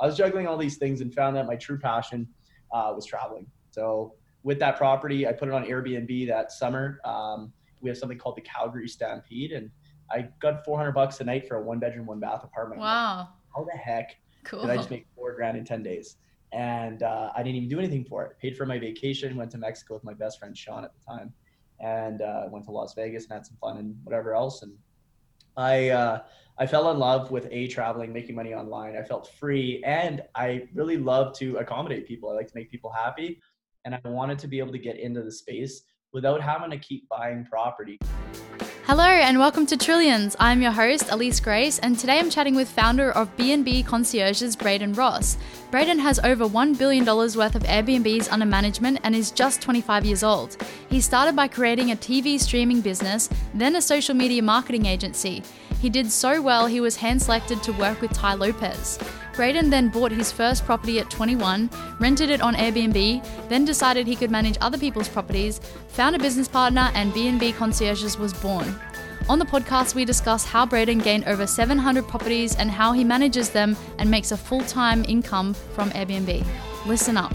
I was juggling all these things and found that my true passion uh, was traveling. So with that property, I put it on Airbnb that summer. Um, we have something called the Calgary Stampede, and I got 400 bucks a night for a one bedroom, one bath apartment. Wow. How the heck Cool. did I just make four grand in 10 days? And uh, I didn't even do anything for it. Paid for my vacation, went to Mexico with my best friend Sean at the time, and uh, went to Las Vegas and had some fun and whatever else. And I uh, I fell in love with a traveling, making money online. I felt free, and I really love to accommodate people. I like to make people happy, and I wanted to be able to get into the space without having to keep buying property. Hello and welcome to Trillions. I'm your host, Alyse Grace, and today I'm chatting with founder of Bnb Concierges, Braydon Ross. Braydon has over $1 billion worth of Airbnbs under management and is just 25 years old. He started by creating a TV streaming business, then a social media marketing agency. He did so well he was hand-selected to work with Tai Lopez. Braydon then bought his first property at 21, rented it on Airbnb, then decided he could manage other people's properties, found a business partner, and Bnb Concierges was born. On the podcast, we discuss how Braydon gained over 700 properties and how he manages them and makes a full-time income from Airbnb. Listen up.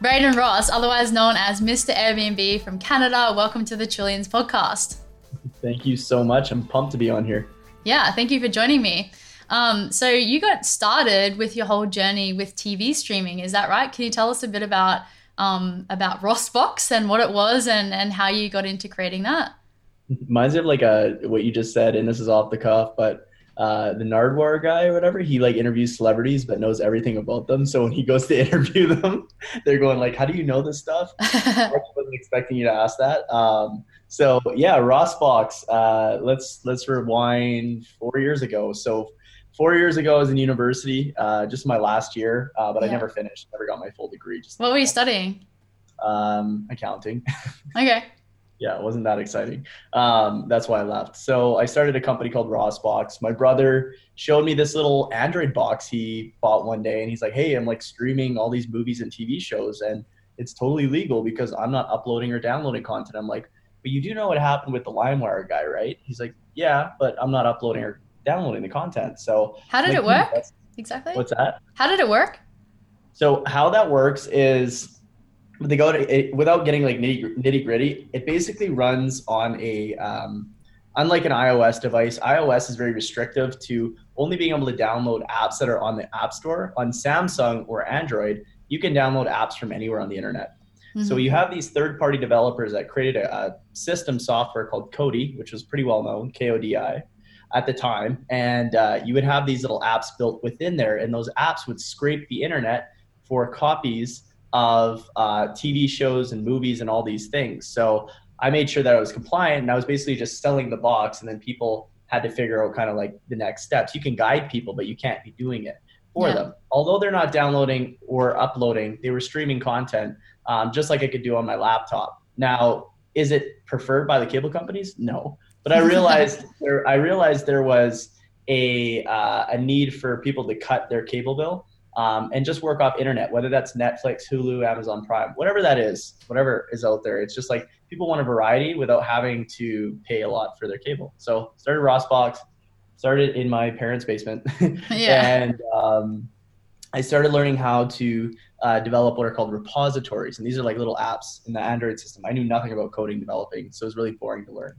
Braydon Ross, otherwise known as Mr. Airbnb from Canada, welcome to the Trillions podcast. Thank you so much. I'm pumped to be on here. Yeah, thank you for joining me. Um, so you got started with your whole journey with TV streaming, is that right? Can you tell us a bit about um, about Rossbox and what it was and and how you got into creating that? Reminds me of like a what you just said, and this is off the cuff, but uh, the Nardwuar guy or whatever, he like interviews celebrities but knows everything about them. So when he goes to interview them, they're going like, "How do you know this stuff?" I wasn't expecting you to ask that. Um, so yeah, Rossbox. Uh, let's let's rewind four years ago. So four years ago, I was in university, uh, just my last year, uh, but I never finished. Never got my full degree. Just what were you studying? um, accounting. Okay. yeah, it wasn't that exciting. Um, that's why I left. So I started a company called Rossbox. My brother showed me this little Android box he bought one day, and he's like, "Hey, I'm like streaming all these movies and TV shows, and it's totally legal because I'm not uploading or downloading content." I'm like, "But you do know what happened with the LimeWire guy, right?" He's like, "Yeah, but I'm not uploading or downloading the content." So How did like, it work? Exactly. What's that? How did it work? So how that works is they go to it, without getting like nitty nitty gritty. It basically runs on a um, unlike an iOS device. iOS is very restrictive to only being able to download apps that are on the App Store. On Samsung or Android, you can download apps from anywhere on the internet. So Mhm. you have these third-party developers that created a, a system software called Kodi, which was pretty well known, K-O-D-I, at the time, and uh, you would have these little apps built within there, and those apps would scrape the internet for copies of uh, TV shows and movies and all these things. So I made sure that I was compliant, and I was basically just selling the box, and then people had to figure out kind of like the next steps. You can guide people, but you can't be doing it for Yeah. them. Although they're not downloading or uploading, they were streaming content um, just like I could do on my laptop. Now, is it preferred by the cable companies? No, but I realized there. I realized there was a uh, a need for people to cut their cable bill um, and just work off internet, whether that's Netflix, Hulu, Amazon Prime, whatever that is, whatever is out there. It's just like people want a variety without having to pay a lot for their cable. So started Rossbox, started in my parents' basement, Yeah. and um, I started learning how to uh, develop what are called repositories, and these are like little apps in the Android system. I knew nothing about coding developing, so it was really boring to learn.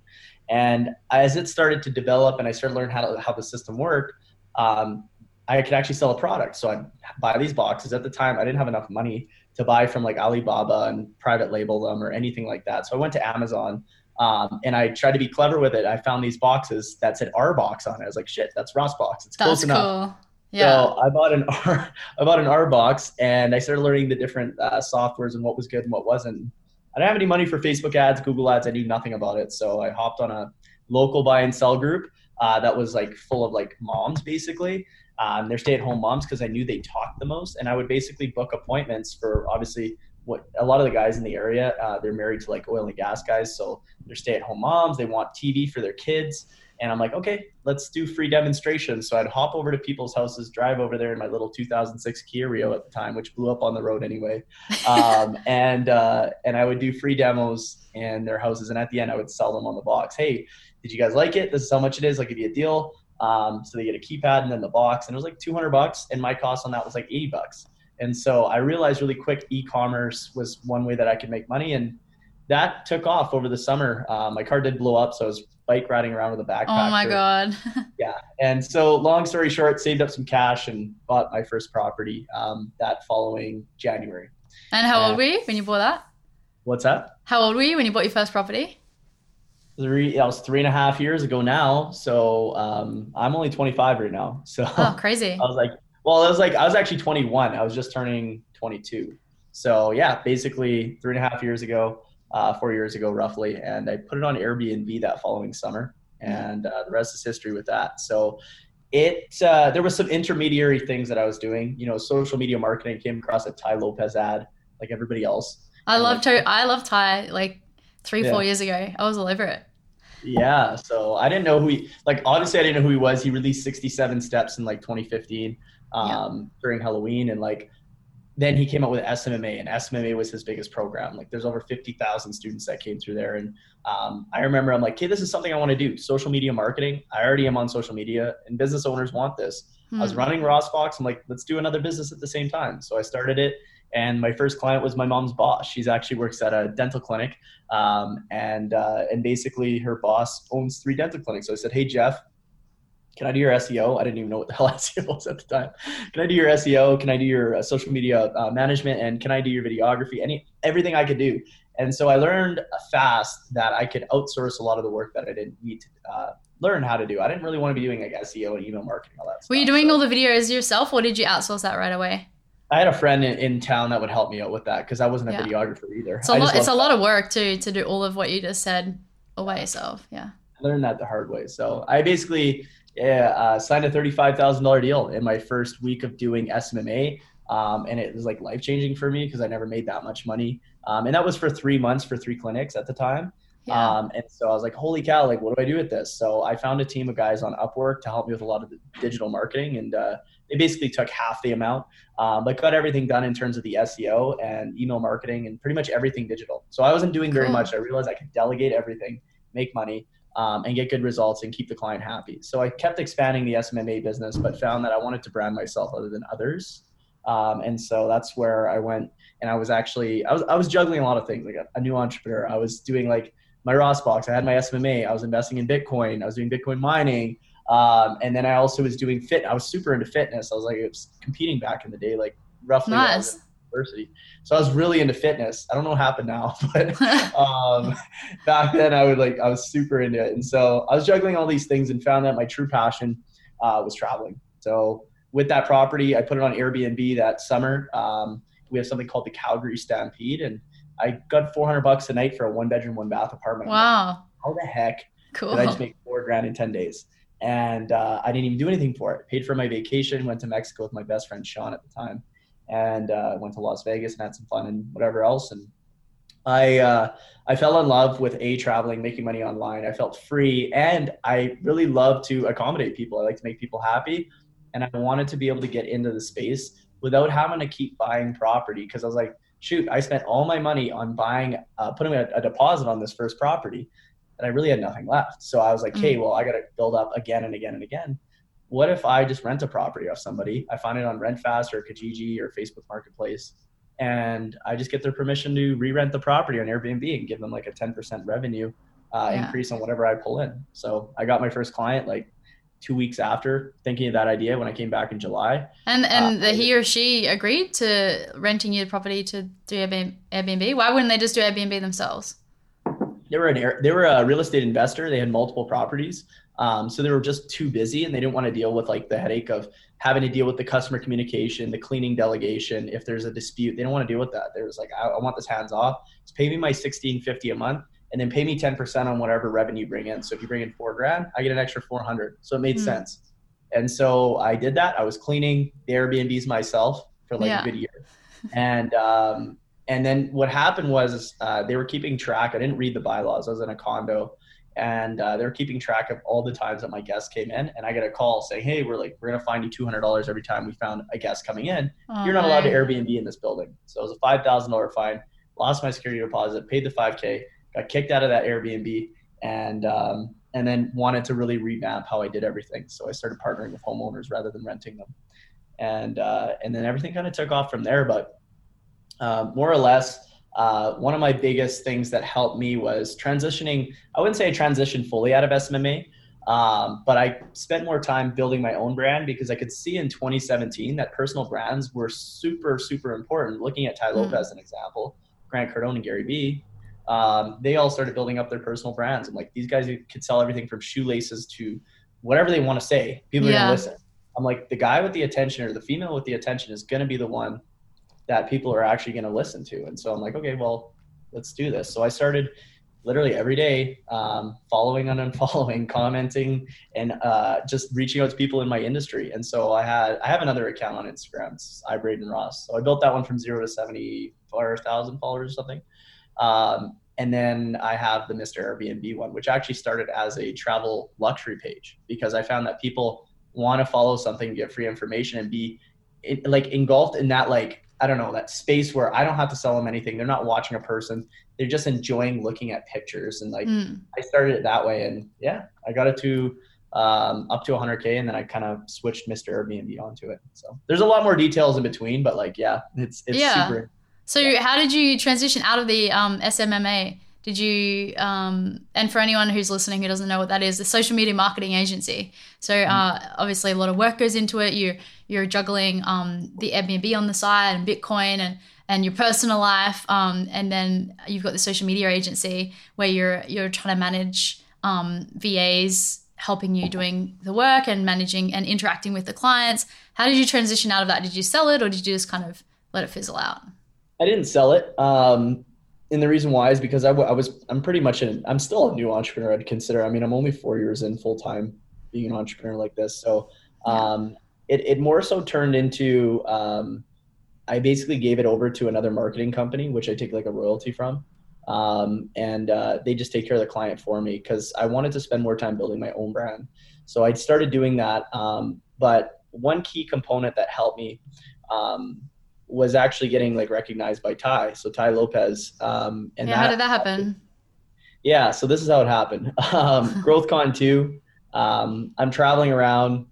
And as it started to develop, and I started learning how to, how the system worked, um, I could actually sell a product. So I'd buy these boxes. At the time, I didn't have enough money to buy from like Alibaba and private label them or anything like that. So I went to Amazon. Um, and I tried to be clever with it. I found these boxes that said R box on it. I was like, shit, that's Ross box. It's close That's enough. cool. Yeah. So I bought an R, I bought an R box, and I started learning the different uh, softwares and what was good and what wasn't. I didn't have any money for Facebook ads, Google ads. I knew nothing about it, so I hopped on a local buy and sell group uh, that was like full of like moms, basically. Um, they're stay-at-home moms because I knew they talked the most, and I would basically book appointments for obviously what a lot of the guys in the area. Uh, they're married to like oil and gas guys, so they're stay-at-home moms. They want TV for their kids. And I'm like, okay, let's do free demonstrations. So I'd hop over to people's houses, drive over there in my little 2006 Kia Rio at the time, which blew up on the road anyway. Um, and uh, and I would do free demos in their houses, and at the end, I would sell them on the box. Hey, did you guys like it? This is how much it is. I'll give you a deal. Um, so they get a keypad and then the box, and it was like 200 bucks, and my cost on that was like 80 bucks. And so I realized really quick e-commerce was one way that I could make money, and that took off over the summer. Um, my car did blow up, so I was bike riding around with a backpack. Oh my god. yeah, and so long story short, saved up some cash and bought my first property um, that following January. And how old were you when you bought that? What's that? How old were you when you bought your first property? Three. That was three and a half years ago now. So um, I'm only 25 right now. So oh, crazy. I was like, well, I was like I was actually 21. I was just turning 22. So yeah, basically three and a half years ago, uh, four years ago roughly, and I put it on Airbnb that following summer, and uh, the rest is history with that. So it uh, there was some intermediary things that I was doing. You know, social media marketing came across a Tai Lopez ad, like everybody else. I love like, I love Tai. like three yeah. four years ago. I was all over it. Yeah, so I didn't know who he like. Obviously, I didn't know who he was. He released 67 Steps in like 2015 um, yeah. during Halloween, and like then he came out with SMMA, and SMMA was his biggest program. Like there's over 50,000 students that came through there, and um, I remember I'm like, okay, this is something I want to do. Social media marketing. I already am on social media, and business owners want this. Hmm. I was hmm. running Rossbox. I'm like, let's do another business at the same time. So I started it, and my first client was my mom's boss. She's actually works at a dental clinic, um, and uh, and basically her boss owns three dental clinics. So I said, hey Jeff, can I do your SEO? I didn't even know what the hell SEO was at the time. Can I do your SEO? Can I do your uh, social media uh, management? And can I do your videography? Any everything I could do. And so I learned fast that I could outsource a lot of the work that I didn't need to uh, learn how to do. I didn't really want to be doing like SEO and email marketing all that. Were you doing so. all the videos yourself, or did you outsource that right away? I had a friend in, in town that would help me out with that because I wasn't a yeah. videographer either. It's a, lot, it's a lot of work too to do all of what you just said all by yourself. Yeah. I learned that the hard way. So I basically yeah, uh, signed a thirty-five thousand dollar deal in my first week of doing SMMA, um, and it was like life changing for me because I never made that much money, um, and that was for three months for three clinics at the time. Yeah. Um, and so I was like, holy cow, like, what do I do with this? So I found a team of guys on Upwork to help me with a lot of the digital marketing. And uh, they basically took half the amount, um, but got everything done in terms of the SEO and email marketing and pretty much everything digital. So I wasn't doing very cool. much. I realized I could delegate everything, make money um, and get good results and keep the client happy. So I kept expanding the SMMA business, but found that I wanted to brand myself other than others. Um, and so that's where I went. And I was actually I was I was juggling a lot of things like a, a new entrepreneur. I was doing like my Rossbox. I had my SMMA. I was investing in Bitcoin. I was doing Bitcoin mining. Um, and then I also was doing fit. I was super into fitness. I was like, was competing back in the day, like roughly nice university. So I was really into fitness. I don't know what happened now, but um, back then I would like I was super into it, and so I was juggling all these things and found that my true passion uh, was traveling. So with that property, I put it on Airbnb that summer. Um, we have something called the Calgary Stampede, and I got 400 bucks a night for a one bedroom, one bath apartment. Wow! How the heck cool. did I just make four grand in 10 days? And uh, I didn't even do anything for it. Paid for my vacation, went to Mexico with my best friend Sean at the time and uh, went to Las Vegas and had some fun and whatever else. And I uh, I fell in love with a traveling, making money online. I felt free, and I really love to accommodate people. I like to make people happy, and I wanted to be able to get into the space without having to keep buying property because I was like, shoot, I spent all my money on buying, uh, putting a, a, deposit on this first property, and I really had nothing left. So I was like, mm-hmm. hey, well, I got to build up again and again and again what if I just rent a property off somebody? I find it on RentFast or Kijiji or Facebook Marketplace, and I just get their permission to re-rent the property on Airbnb and give them like a 10% revenue uh, yeah. increase on whatever I pull in. So I got my first client like two weeks after thinking of that idea when I came back in July. And and uh, the, he or she agreed to renting you the property to do Airbnb. Why wouldn't they just do Airbnb themselves? They were an they were a real estate investor. They had multiple properties, um, so they were just too busy and they didn't want to deal with like the headache of having to deal with the customer communication, the cleaning delegation. If there's a dispute, they don't want to deal with that. There was like, I, I want this hands off. Just pay me my sixteen fifty a month and then pay me 10% on whatever revenue you bring in. So if you bring in four grand, I get an extra 400. So it made mm. sense. And so I did that. I was cleaning the Airbnbs myself for like yeah. a good year. And, um, and then what happened was uh, they were keeping track. I didn't read the bylaws. I was in a condo and uh, they're keeping track of all the times that my guests came in and i get a call saying hey we're like we're going to find you $200 every time we found a guest coming in oh, you're not allowed to airbnb in this building so it was a $5000 fine lost my security deposit paid the 5k got kicked out of that airbnb and um, and then wanted to really revamp how I did everything. So I started partnering with homeowners rather than renting them, and uh, and then everything kind of took off from there. But uh, more or less, uh, one of my biggest things that helped me was transitioning. I wouldn't say I transitioned fully out of SMMA, um, but I spent more time building my own brand because I could see in 2017 that personal brands were super, super important. Looking at Tai Lopez, mm. an example, Grant Cardone and Gary Vee, um, they all started building up their personal brands. I'm like, these guys could sell everything from shoelaces to whatever they want to say. People are gonna listen. I'm like, the guy with the attention or the female with the attention is gonna be the one that people are actually gonna listen to. And so I'm like, okay, well, let's do this. So I started literally every day um, following and unfollowing commenting and uh, just reaching out to people in my industry and so i had i have another account on instagram it's i braydon ross so i built that one from zero to 74000 followers or something um, and then I have the Mr. Airbnb one, which actually started as a travel luxury page because I found that people want to follow something, get free information, and be like engulfed in that like I don't know that space where I don't have to sell them anything. They're not watching a person. They're just enjoying looking at pictures and like mm. I started it that way and yeah, I got it to um, up to 100k and then I kind of switched Mr. Airbnb onto it. So there's a lot more details in between, but like yeah, it's it's yeah. super so how did you transition out of the um, SMMA? Did you, um, and for anyone who's listening who doesn't know what that is, the social media marketing agency. So uh, mm-hmm. obviously a lot of work goes into it. You you're juggling um, the Airbnb on the side and Bitcoin and and your personal life, um, and then you've got the social media agency where you're you're trying to manage um, VAs helping you doing the work and managing and interacting with the clients. How did you transition out of that? Did you sell it or did you just kind of let it fizzle out? I didn't sell it. Um, and the reason why is because I, w- I was I'm pretty much an I'm still a new entrepreneur. I'd consider. I mean, I'm only four years in full time being an entrepreneur like this. So um, it it more so turned into um, I basically gave it over to another marketing company, which I take like a royalty from. Um, and uh, they just take care of the client for me because I wanted to spend more time building my own brand. So I started doing that. Um, but one key component that helped me um, was actually getting like recognized by Tai. So Tai Lopez. Um, and yeah, that, how did that happen? Yeah, so this is how it happened. Um, GrowthCon two. Um, I'm traveling around,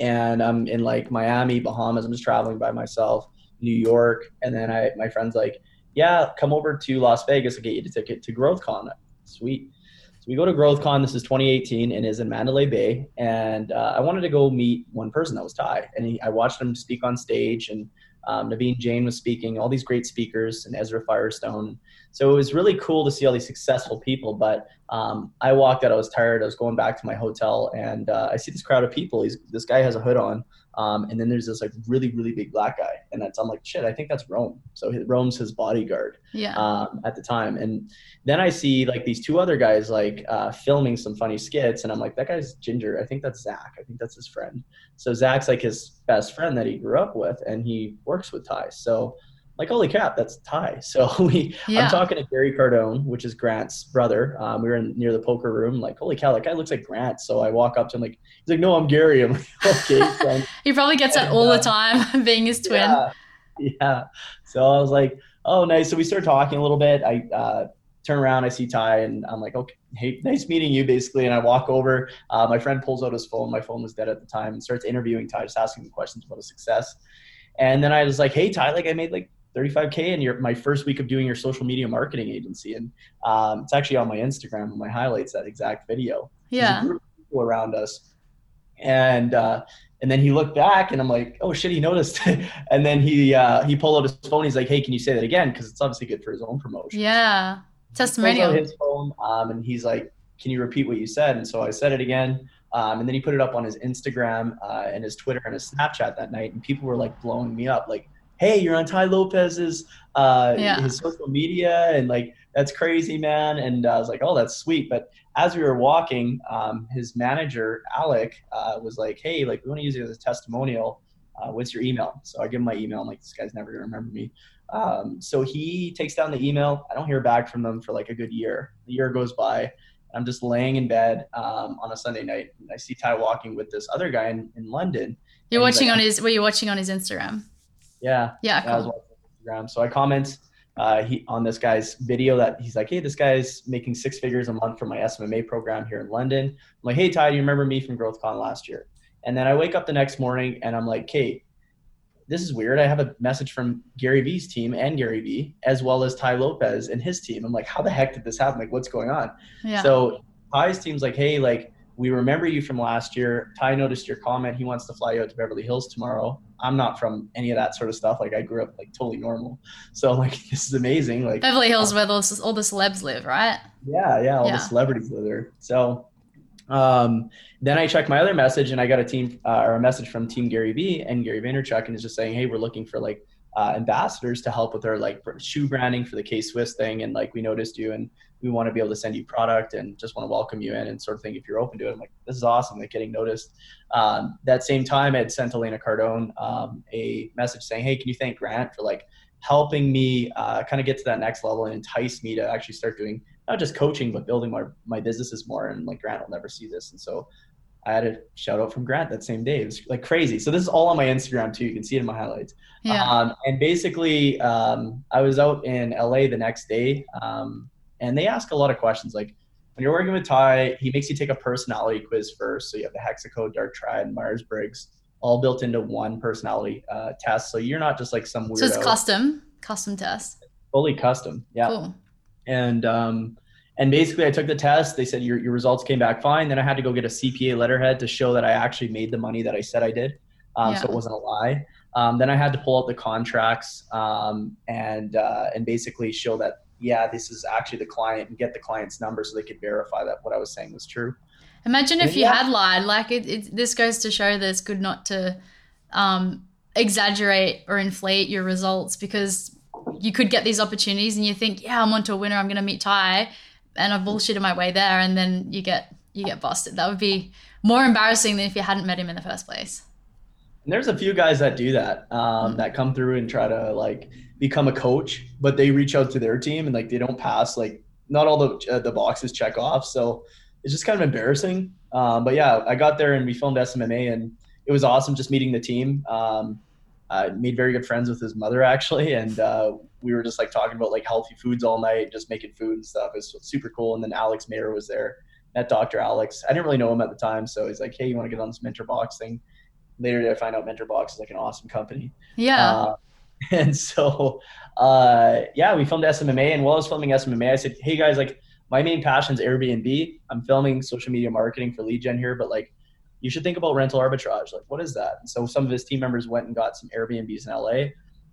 and I'm in like Miami, Bahamas. I'm just traveling by myself. New York, and then I my friend's like, yeah, come over to Las Vegas. I'll get you a ticket to GrowthCon. Sweet. So we go to GrowthCon. This is 2018 and is in Mandalay Bay. And uh, I wanted to go meet one person that was Tai, And he, I watched him speak on stage and um, Naveen Jain was speaking, all these great speakers, and Ezra Firestone. So it was really cool to see all these successful people. But um, I walked out, I was tired. I was going back to my hotel, and uh, I see this crowd of people. He's, this guy has a hood on. Um, and then there's this like really, really big black guy. And that's, I'm like, shit, I think that's Rome. So Rome's his bodyguard yeah. Um, at the time. And then I see like these two other guys like uh, filming some funny skits. And I'm like, that guy's Ginger. I think that's Zach. I think that's his friend. So Zach's like his best friend that he grew up with and he works with Tai. So like holy crap that's Tai. so we yeah. i'm talking to gary cardone which is grant's brother. Um, we were in, near the poker room like holy cow that guy looks like grant. So i walk up to him like he's like no i'm gary. I'm like okay he probably gets that all the time being his twin. yeah, yeah. So i was like oh nice. So we start talking a little bit. I uh, turn around i see Tai, and i'm like okay hey nice meeting you basically. And i walk over. Uh, my friend pulls out his phone. My phone was dead at the time and starts interviewing Tai, just asking him questions about his success. And then I was like, "Hey, Tai, like I made like 35k in your my first week of doing your social media marketing agency. And um, it's actually on my instagram and my highlights that exact video. Yeah. people around us. And uh, and then he looked back and i'm like oh shit he noticed. And then he uh, he pulled out his phone. He's like hey can you say that again? Because it's obviously good for his own promotion. Yeah. Testimonial. His phone um, and he's like can you repeat what you said? And so i said it again. Um, and then he put it up on his instagram uh, and his twitter and his snapchat that night. And people were like blowing me up. Like hey, you're on Tai Lopez's uh, yeah. his social media, and like that's crazy, man. And I was like, oh, that's sweet. But as we were walking, um, his manager Alec uh, was like, hey, like we want to use you as a testimonial. Uh, what's your email? So I give him my email. I'm like, this guy's never gonna remember me. Um, so he takes down the email. I don't hear back from them for like a good year. The year goes by. I'm just laying in bed um, on a Sunday night. And I see Tai walking with this other guy in, in London. You're watching like, on his. Were you watching on his Instagram? Yeah. Yeah. I was watching Instagram. So I comment uh, he on this guy's video that he's like, hey, this guy's making six figures a month for my SMMA program here in London. I'm like, hey, Tai, do you remember me from GrowthCon last year? And then I wake up the next morning and I'm like, Kate, this is weird. I have a message from Gary Vee's team and Gary Vee, as well as Tai Lopez and his team. I'm like, how the heck did this happen? Like, what's going on? Yeah. So Tai's team's like, hey, like, we remember you from last year. Tai noticed your comment. He wants to fly you out to Beverly Hills tomorrow. I'm not from any of that sort of stuff. Like I grew up like totally normal. So like this is amazing. Like Beverly Hills, uh, where those, all the celebs live, right? Yeah, yeah, all yeah. the celebrities live there. So um, then I checked my other message and I got a team uh, or a message from Team Gary Vee and Gary Vaynerchuk and is just saying, hey, we're looking for like uh, ambassadors to help with our like shoe branding for the K Swiss thing, and like we noticed you and we want to be able to send you product and just want to welcome you in and sort of thing if you're open to it. I'm like, this is awesome, like getting noticed. Um, that same time, I had sent Elena Cardone um, a message saying, hey, can you thank Grant for like helping me uh, kind of get to that next level and entice me to actually start doing not just coaching but building my my businesses more. And like Grant will never see this, and so I had a shout out from Grant that same day. It was like crazy. So this is all on my Instagram too. You can see it in my highlights. Yeah. Um, and basically, um, I was out in LA the next day, um, and they ask a lot of questions. Like when you're working with Tai, he makes you take a personality quiz first. So you have the Hexaco, Dark Triad, Myers Briggs, all built into one personality uh, test. So you're not just like some weird. So it's custom, custom test. Fully custom. Yeah. Cool. And um, and basically, I took the test. They said your, your results came back fine. Then I had to go get a CPA letterhead to show that I actually made the money that I said I did. Um, yeah. So it wasn't a lie. Um, then I had to pull out the contracts um, and uh, and basically show that yeah, this is actually the client and get the client's number so they could verify that what I was saying was true. Imagine if you yeah. had lied. Like it, it, this goes to show that it's good not to um, exaggerate or inflate your results because you could get these opportunities and you think, yeah, I'm onto a winner. I'm going to meet Tai and I've bullshitted my way there, and then you get you get busted. That would be more embarrassing than if you hadn't met him in the first place. And there's a few guys that do that, um, mm that come through and try to like become a coach, but they reach out to their team and like they don't pass like not all the uh, the boxes check off. So it's just kind of embarrassing. Um, but yeah, I got there and we filmed SMMA and it was awesome just meeting the team. Um, I made very good friends with his mother actually, and uh, we were just like talking about like healthy foods all night, just making food and stuff. It was super cool. And then Alex Mehr was there, met Dr. Alex. I didn't really know him at the time, so he's like, "Hey, you want to get on this Mentor Box thing?" Later, did I find out Mentor Box is like an awesome company. Yeah. Uh, and so, uh, yeah, we filmed SMMA, and while I was filming SMMA, I said, "Hey guys, like my main passion is Airbnb. I'm filming social media marketing for lead gen here, but like." You should think about rental arbitrage. Like, what is that? And so some of his team members went and got some Airbnbs in LA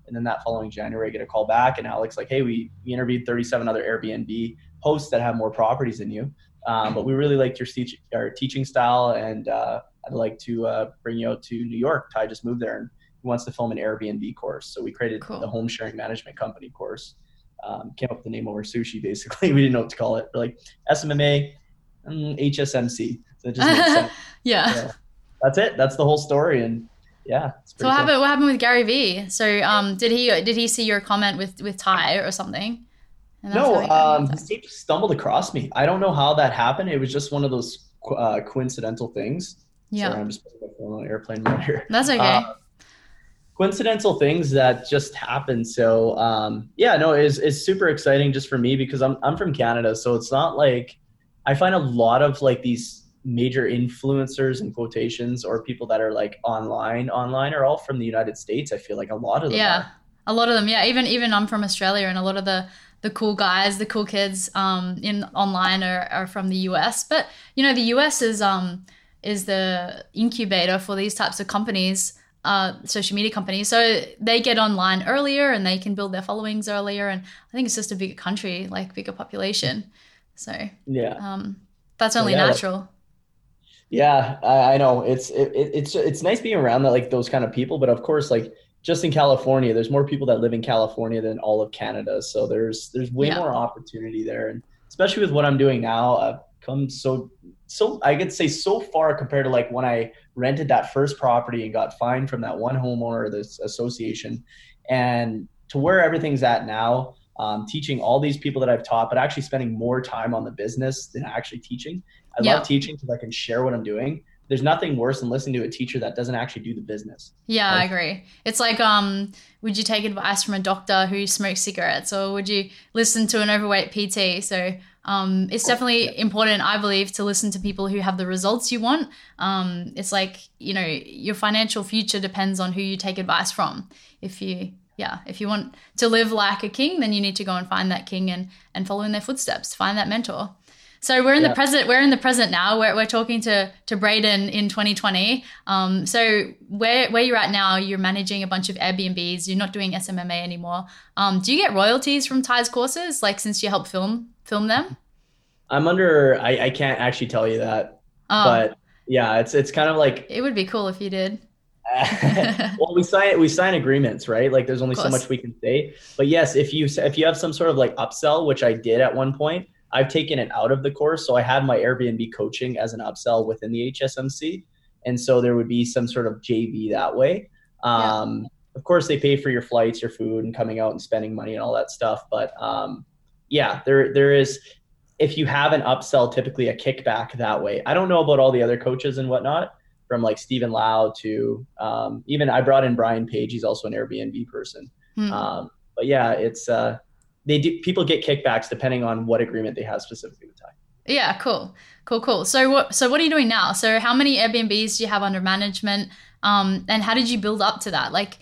and then that following January, I get a call back, and Alex like, hey, we, we interviewed 37 other Airbnb hosts that have more properties than you, um, but we really liked your, teach, your teaching style, and uh, I'd like to uh, bring you out to New York. Tai just moved there, and he wants to film an Airbnb course. So we created cool. the home sharing management company course. Um, came up with the name over sushi. Basically, we didn't know what to call it. We're like SMMA, mm, HSMC. So it just makes sense. yeah. So that's it. That's the whole story, and yeah. So what cool. happened? What happened with Gary Vee? So um, did he did he see your comment with with Tai or something? No, um, he stumbled across me. I don't know how that happened. It was just one of those uh, coincidental things. Yeah. Sorry, I'm just putting my phone on an airplane mode here. That's okay. Uh, coincidental things that just happen. So um, yeah, no, it's it's super exciting just for me because I'm I'm from Canada, so it's not like I find a lot of like these major influencers and quotations or people that are like online online are all from the United States. I feel like a lot of them. Yeah. Are. A lot of them, yeah. Even even I'm from Australia, and a lot of the the cool guys, the cool kids, um, in online are, are from the US. But you know, the US is um is the incubator for these types of companies, uh, social media companies. So they get online earlier and they can build their followings earlier. And I think it's just a bigger country, like bigger population. So yeah, um, that's only yeah, natural. Yeah, I, I know it's it, it's it's nice being around that like those kind of people, but of course, like just in California, there's more people that live in California than all of Canada, so there's there's way yeah. more opportunity there, and especially with what I'm doing now, I've come so so I could say so far compared to like when I rented that first property and got fined from that one homeowner, this association, and to where everything's at now. Um, teaching all these people that I've taught, but actually spending more time on the business than actually teaching. I yeah. love teaching because I can share what I'm doing. there's nothing worse than listening to a teacher that doesn't actually do the business. Yeah, I agree. It's like, um, would you take advice from a doctor who smokes cigarettes, or would you listen to an overweight PT? So um, it's definitely important, I believe, to listen to people who have the results you want. Um, it's like you know, your financial future depends on who you take advice from. If you yeah, if you want to live like a king, then you need to go and find that king and and follow in their footsteps. Find that mentor. So we're in yeah. the present. We're in the present now. We're, we're talking to to Braydon in 2020. Um, so where where you're at now, you're managing a bunch of Airbnbs. You're not doing SMMA anymore. Um, do you get royalties from Tai's courses? Like since you help film film them? I'm under. I, I can't actually tell you that, oh. but yeah, it's it's kind of like it would be cool if you did. well, we sign we sign agreements, right? Like there's only so much we can say. But yes, if you if you have some sort of like upsell, which I did at one point, I've taken it out of the course. So I had my Airbnb coaching as an upsell within the HSMC. And so there would be some sort of JV that way. Um, yeah. Of course, they pay for your flights, your food, and coming out and spending money and all that stuff. But um, yeah, there there is. If you have an upsell, typically a kickback that way. I don't know about all the other coaches and whatnot, from like Stephen Lau to um, even I brought in Brian Page. He's also an Airbnb person. Hmm. Um, but yeah, it's uh, they do people get kickbacks depending on what agreement they have specifically with Tai. Yeah, cool, cool, cool. So what so what are you doing now? So how many Airbnbs do you have under management? Um, and how did you build up to that? Like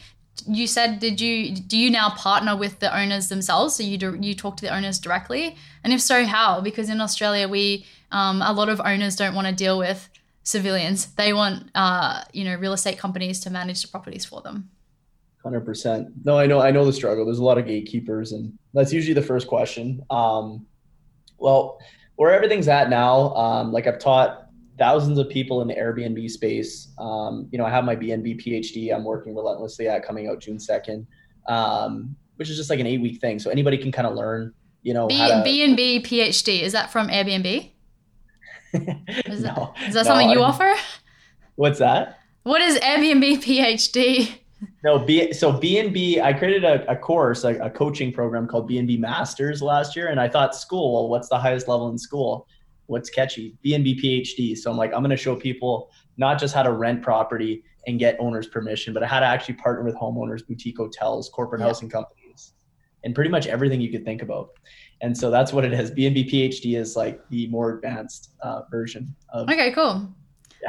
you said, did you do you now partner with the owners themselves? So you do, you talk to the owners directly, and if so, how? Because in Australia, we um, a lot of owners don't want to deal with civilians. They want uh, you know real estate companies to manage the properties for them. Hundred percent. No, I know. I know the struggle. There's a lot of gatekeepers, and that's usually the first question. Um, well, where everything's at now, um, like I've taught thousands of people in the Airbnb space. Um, you know, I have my BNB PhD. I'm working relentlessly at coming out June second, um, which is just like an eight week thing. So anybody can kind of learn. You know, B and B PhD is that from Airbnb? Is, no, that, is that no, something you I, offer? What's that? What is Airbnb PhD? No, B, so BNB, I created a, a course, a, a, coaching program called BNB Masters last year. And I thought, school, well, what's the highest level in school? What's catchy? BNB PhD. So I'm like, I'm going to show people not just how to rent property and get owners' permission, but how to actually partner with homeowners, boutique hotels, corporate yeah. housing companies, and pretty much everything you could think about. And so that's what it is. BNB PhD is like the more advanced uh, version of. Okay, cool.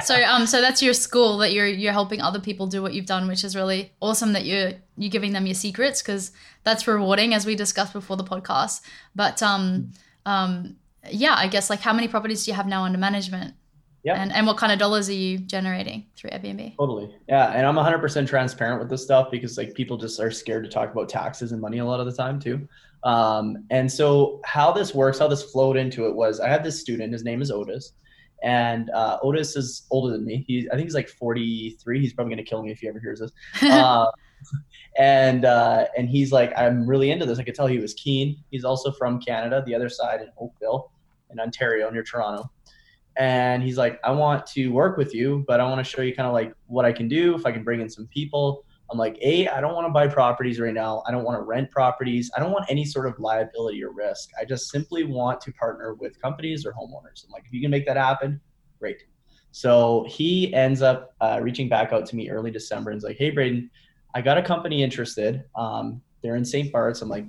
So um so that's your school that you're you're helping other people do what you've done, which is really awesome that you're you're giving them your secrets because that's rewarding as we discussed before the podcast. But um um yeah, I guess like how many properties do you have now under management? Yeah. And, and what kind of dollars are you generating through Airbnb? Totally. Yeah. And I'm 100% transparent with this stuff because like people just are scared to talk about taxes and money a lot of the time too. Um, and so how this works, how this flowed into it was I had this student, his name is Otis. And uh, Otis is older than me. He's, I think he's like 43. He's probably going to kill me if he ever hears this. Uh, and uh, and he's like, I'm really into this. I could tell he was keen. He's also from Canada, the other side in Oakville, in Ontario, near Toronto. And he's like, I want to work with you, but I want to show you kind of like what I can do if I can bring in some people. I'm like, A, I don't want to buy properties right now. I don't want to rent properties. I don't want any sort of liability or risk. I just simply want to partner with companies or homeowners. I'm like, if you can make that happen, great. So he ends up uh, reaching back out to me early December and is like, hey, Braydon, I got a company interested. Um, they're in St. Bart's. I'm like,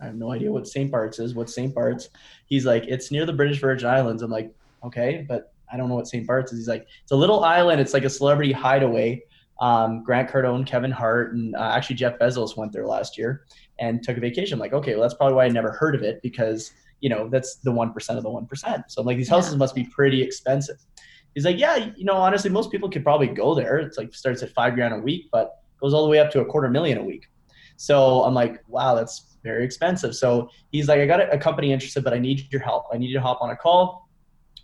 I have no idea what St. Bart's is. What's St. Bart's? He's like, it's near the British Virgin Islands. I'm like, okay, but I don't know what St. Bart's is. He's like, it's a little island. It's like a celebrity hideaway um, Grant Cardone, Kevin Hart, and uh, actually Jeff Bezos went there last year and took a vacation. I'm like, okay, well, that's probably why I never heard of it because, you know, that's the 1% of the 1%. So I'm like, these houses yeah. must be pretty expensive. He's like, yeah, you know, honestly, most people could probably go there. It's like starts at five grand a week, but goes all the way up to a quarter million a week. So I'm like, wow, that's very expensive. So he's like, I got a company interested, but I need your help. I need you to hop on a call.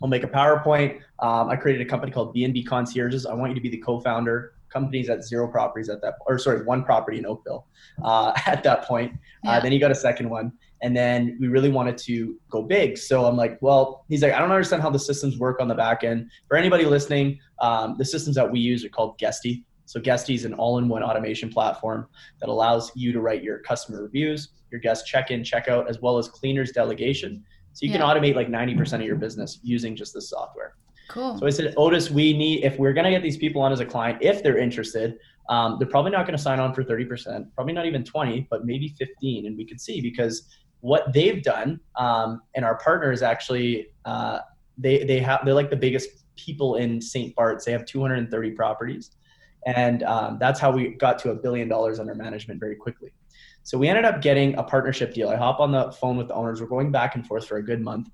I'll make a PowerPoint. Um, I created a company called BNB Concierges. I want you to be the co-founder companies at zero properties at that, or sorry, one property in Oakville uh, at that point. Uh, yeah. Uh, then he got a second one, and then we really wanted to go big. So I'm like, well, he's like, I don't understand how the systems work on the back end. For anybody listening, um, the systems that we use are called Guesty. So Guesty is an all-in-one automation platform that allows you to write your customer reviews, your guest check-in, check-out, as well as cleaners delegation. So you yeah. can automate like 90% of your business using just this software. Cool. So I said, Otis, we need if we're gonna get these people on as a client, if they're interested, um, they're probably not gonna sign on for 30%, probably not even 20, but maybe 15. And we could see because what they've done, um, and our partner is actually uh, they they have they're like the biggest people in St. Bart's. They have 230 properties, and um, that's how we got to a billion dollars under management very quickly. So we ended up getting a partnership deal. I hop on the phone with the owners. We're going back and forth for a good month,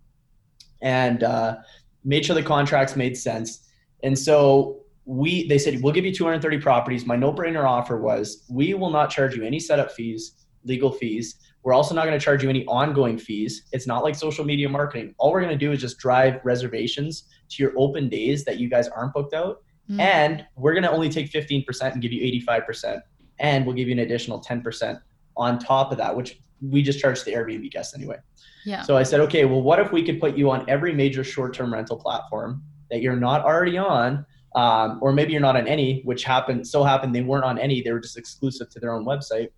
and uh, made sure the contracts made sense. And so we they said we'll give you 230 properties. My no-brainer offer was we will not charge you any setup fees, legal fees. We're also not going to charge you any ongoing fees. It's not like social media marketing. All we're going to do is just drive reservations to your open days that you guys aren't booked out. Mm. And we're going to only take 15% and give you 85%. And we'll give you an additional 10% on top of that, which we just charge the Airbnb guests anyway. Yeah. So I said, okay, well, what if we could put you on every major short-term rental platform that you're not already on, um, or maybe you're not on any, which happened so happened they weren't on any, they were just exclusive to their own website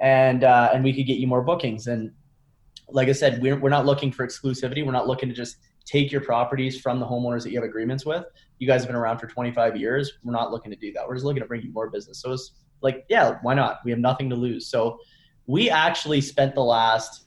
and uh, and we could get you more bookings. And like I said, we're we're not looking for exclusivity. We're not looking to just take your properties from the homeowners that you have agreements with. You guys have been around for 25 years. We're not looking to do that. We're just looking to bring you more business. So it's like, yeah, why not? We have nothing to lose. So we actually spent the last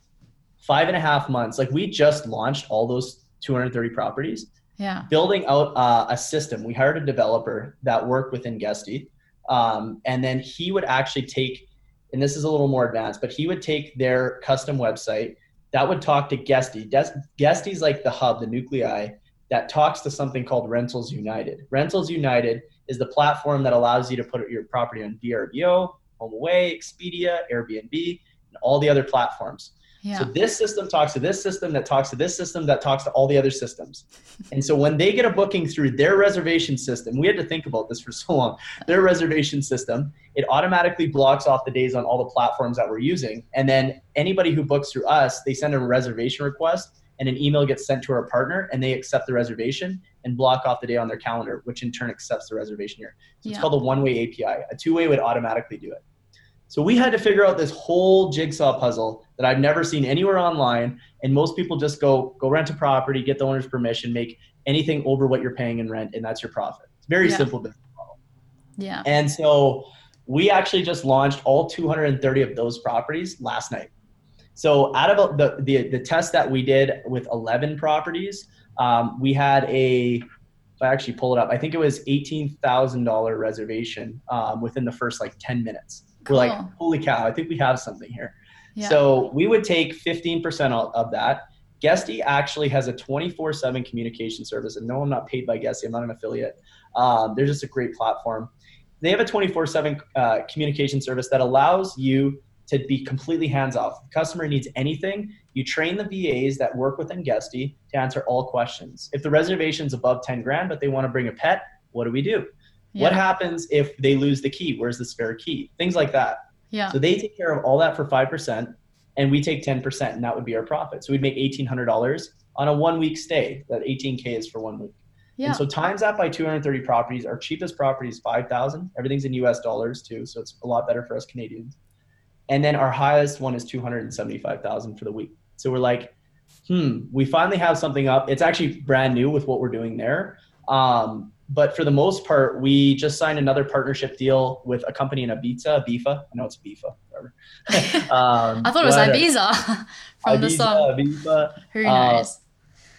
five and a half months, like we just launched all those 230 properties. Yeah. Building out uh, a system. We hired a developer that worked within Guesty. Um, and then he would actually take and this is a little more advanced, but he would take their custom website that would talk to Guesty. Guesty is like the hub, the nuclei that talks to something called Rentals United. Rentals United is the platform that allows you to put your property on VRBO, HomeAway, Expedia, Airbnb, and all the other platforms. Yeah. So this system talks to this system that talks to this system that talks to all the other systems. And so when they get a booking through their reservation system, we had to think about this for so long. Their reservation system, it automatically blocks off the days on all the platforms that we're using. And then anybody who books through us, they send a reservation request and an email gets sent to our partner and they accept the reservation and block off the day on their calendar, which in turn accepts the reservation here. So it's called a one-way API. A two-way would automatically do it. So we had to figure out this whole jigsaw puzzle that I've never seen anywhere online. And most people just go go rent a property, get the owner's permission, make anything over what you're paying in rent, and that's your profit. It's very yeah. simple business model. Yeah. And so we actually just launched all 230 of those properties last night. So out of the the, the test that we did with 11 properties, um, we had a if I actually pull it up, I think it was $18,000 reservation um, within the first like 10 minutes. Cool. We're like, holy cow, I think we have something here. Yeah. So we would take 15% of that. Guesty actually has a 24 7 communication service. And no, I'm not paid by Guesty, I'm not an affiliate. Um, they're just a great platform. They have a 24 uh, 7 communication service that allows you to be completely hands off. If the customer needs anything, you train the VAs that work within Guesty to answer all questions. If the reservation's above 10 grand, but they want to bring a pet, what do we do? Yeah. What happens if they lose the key? Where's the spare key? Things like that. Yeah. So they take care of all that for 5%, and we take 10%, and that would be our profit. So we'd make $1,800 on a one week stay. That 18K is for one week. Yeah. And so times that by 230 properties. Our cheapest property is 5,000. Everything's in US dollars too, so it's a lot better for us Canadians. And then our highest one is 275,000 for the week. So we're like, hmm, we finally have something up. It's actually brand new with what we're doing there. Um, but for the most part, we just signed another partnership deal with a company in Ibiza, Ibiza. I know it's Ibiza, whatever. um, I thought it was Ibiza from Ibiza, the song. Ibiza. Who knows? Uh,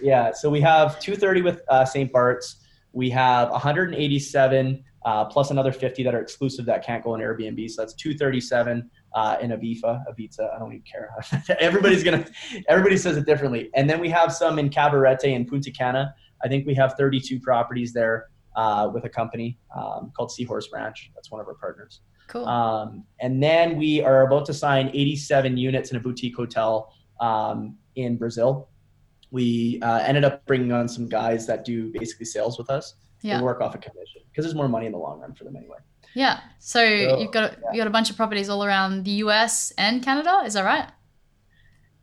yeah, so we have 230 with uh, St. Bart's. We have 187 uh, plus another 50 that are exclusive that can't go on Airbnb. So that's 237 uh, in Ibiza. Ibiza, I don't even care. Everybody's gonna, everybody says it differently. And then we have some in Cabarete and Punta Cana. I think we have 32 properties there uh, with a company um, called Seahorse Ranch. That's one of our partners. Cool. Um, and then we are about to sign 87 units in a boutique hotel um, in Brazil. We uh, ended up bringing on some guys that do basically sales with us. Yeah. Work off a commission because there's more money in the long run for them anyway. Yeah. So, so you've got yeah. you got a bunch of properties all around the US and Canada. Is that right?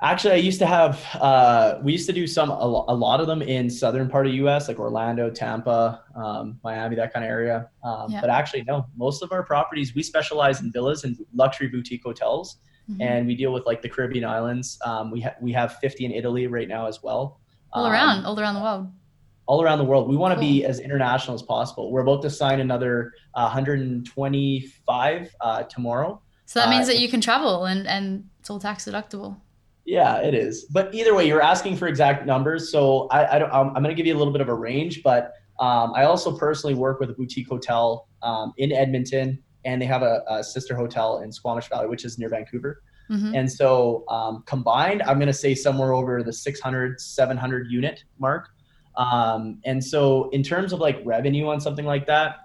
Actually, I used to have. Uh, we used to do some a, lot of them in southern part of U.S. like Orlando, Tampa, um, Miami, that kind of area. Um, yeah. But actually, no. Most of our properties we specialize in villas and luxury boutique hotels, mm-hmm. and we deal with like the Caribbean islands. Um, we have we have 50 in Italy right now as well. All around, um, all around the world. all around the world. We want to cool. be as international as possible. We're about to sign another uh, 125 uh, tomorrow. So that means uh, that you can travel and, and it's all tax deductible. Yeah, it is. But either way, you're asking for exact numbers. So I, I don't, I'm, I'm going to give you a little bit of a range, but um, I also personally work with a boutique hotel um, in Edmonton, and they have a, a, sister hotel in Squamish Valley, which is near Vancouver. Mm-hmm. And so um, combined, I'm going to say somewhere over the 600, 700 unit mark. Um, and so in terms of like revenue on something like that,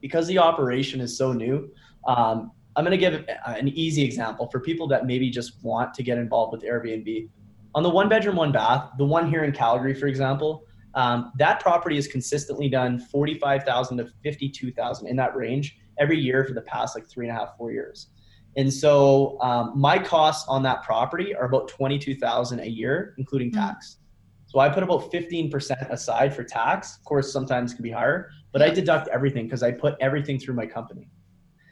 because the operation is so new, um, I'm going to give an easy example for people that maybe just want to get involved with Airbnb. On the one bedroom, one bath, the one here in Calgary, for example, um, that property has consistently done 45,000 to 52,000 in that range every year for the past like three and a half, four years. And so um, my costs on that property are about 22,000 a year, including mm. tax. So I put about 15% aside for tax. Of course, sometimes it can be higher, but I deduct everything because I put everything through my company.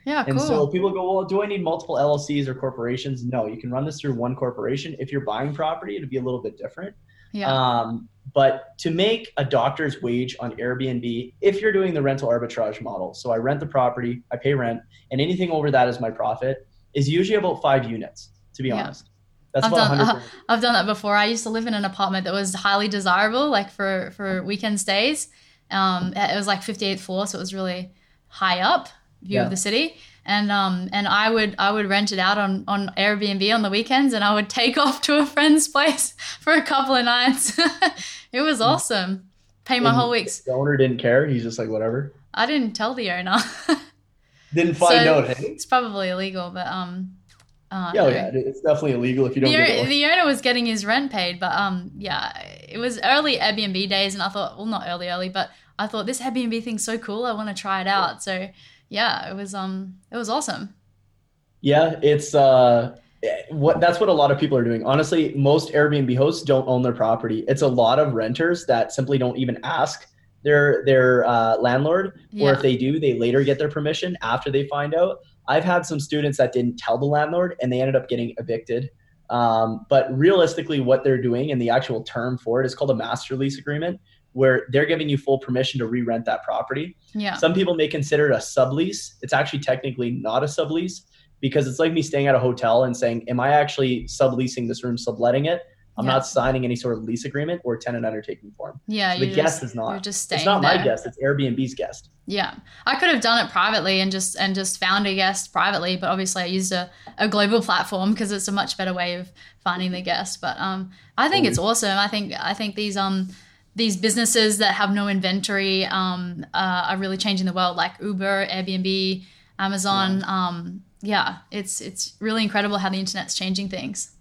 Yeah, and cool. so people go, well, do I need multiple LLCs or corporations? No, you can run this through one corporation. If you're buying property, it'd be a little bit different. Yeah. Um, but to make a doctor's wage on Airbnb, if you're doing the rental arbitrage model, so I rent the property, I pay rent, and anything over that is my profit, is usually about five units, to be yeah. honest. That's I've done, uh, I've done that before. I used to live in an apartment that was highly desirable, like for, for weekend stays. Um, it was like 58th floor, so it was really high up view yeah. of the city and um and I would I would rent it out on on Airbnb on the weekends and I would take off to a friend's place for a couple of nights. it was awesome. Pay my and whole weeks. The owner didn't care. He's just like whatever. I didn't tell the owner. didn't find so out. Hey? It's probably illegal, but um. Uh, yeah, no. yeah, it's definitely illegal if you don't. The, the owner was getting his rent paid, but um, yeah, it was early Airbnb days, and I thought, well, not early, early, but I thought this Airbnb thing's so cool, I want to try it out. Yeah. So yeah, it was um it was awesome. Yeah, it's uh what that's what a lot of people are doing. Honestly, most Airbnb hosts don't own their property. It's a lot of renters that simply don't even ask their their uh, landlord, yeah. or if they do, they later get their permission after they find out. I've had some students that didn't tell the landlord and they ended up getting evicted. Um, but realistically, what they're doing and the actual term for it is called a master lease agreement, where they're giving you full permission to re-rent that property. Yeah. Some people may consider it a sublease. It's actually technically not a sublease because it's like me staying at a hotel and saying, "Am I actually subleasing this room, subletting it?" I'm yeah. not signing any sort of lease agreement or tenant undertaking form. Yeah, so the guest just, is not. just staying it's not there. my guest. It's Airbnb's guest. Yeah, I could have done it privately and just and just found a guest privately, but obviously I used a, a global platform because it's a much better way of finding the guest. But um, I think it's awesome. I think I think these um these businesses that have no inventory um, uh, are really changing the world, like Uber, Airbnb, Amazon. Yeah. Um, yeah, it's it's really incredible how the internet's changing things.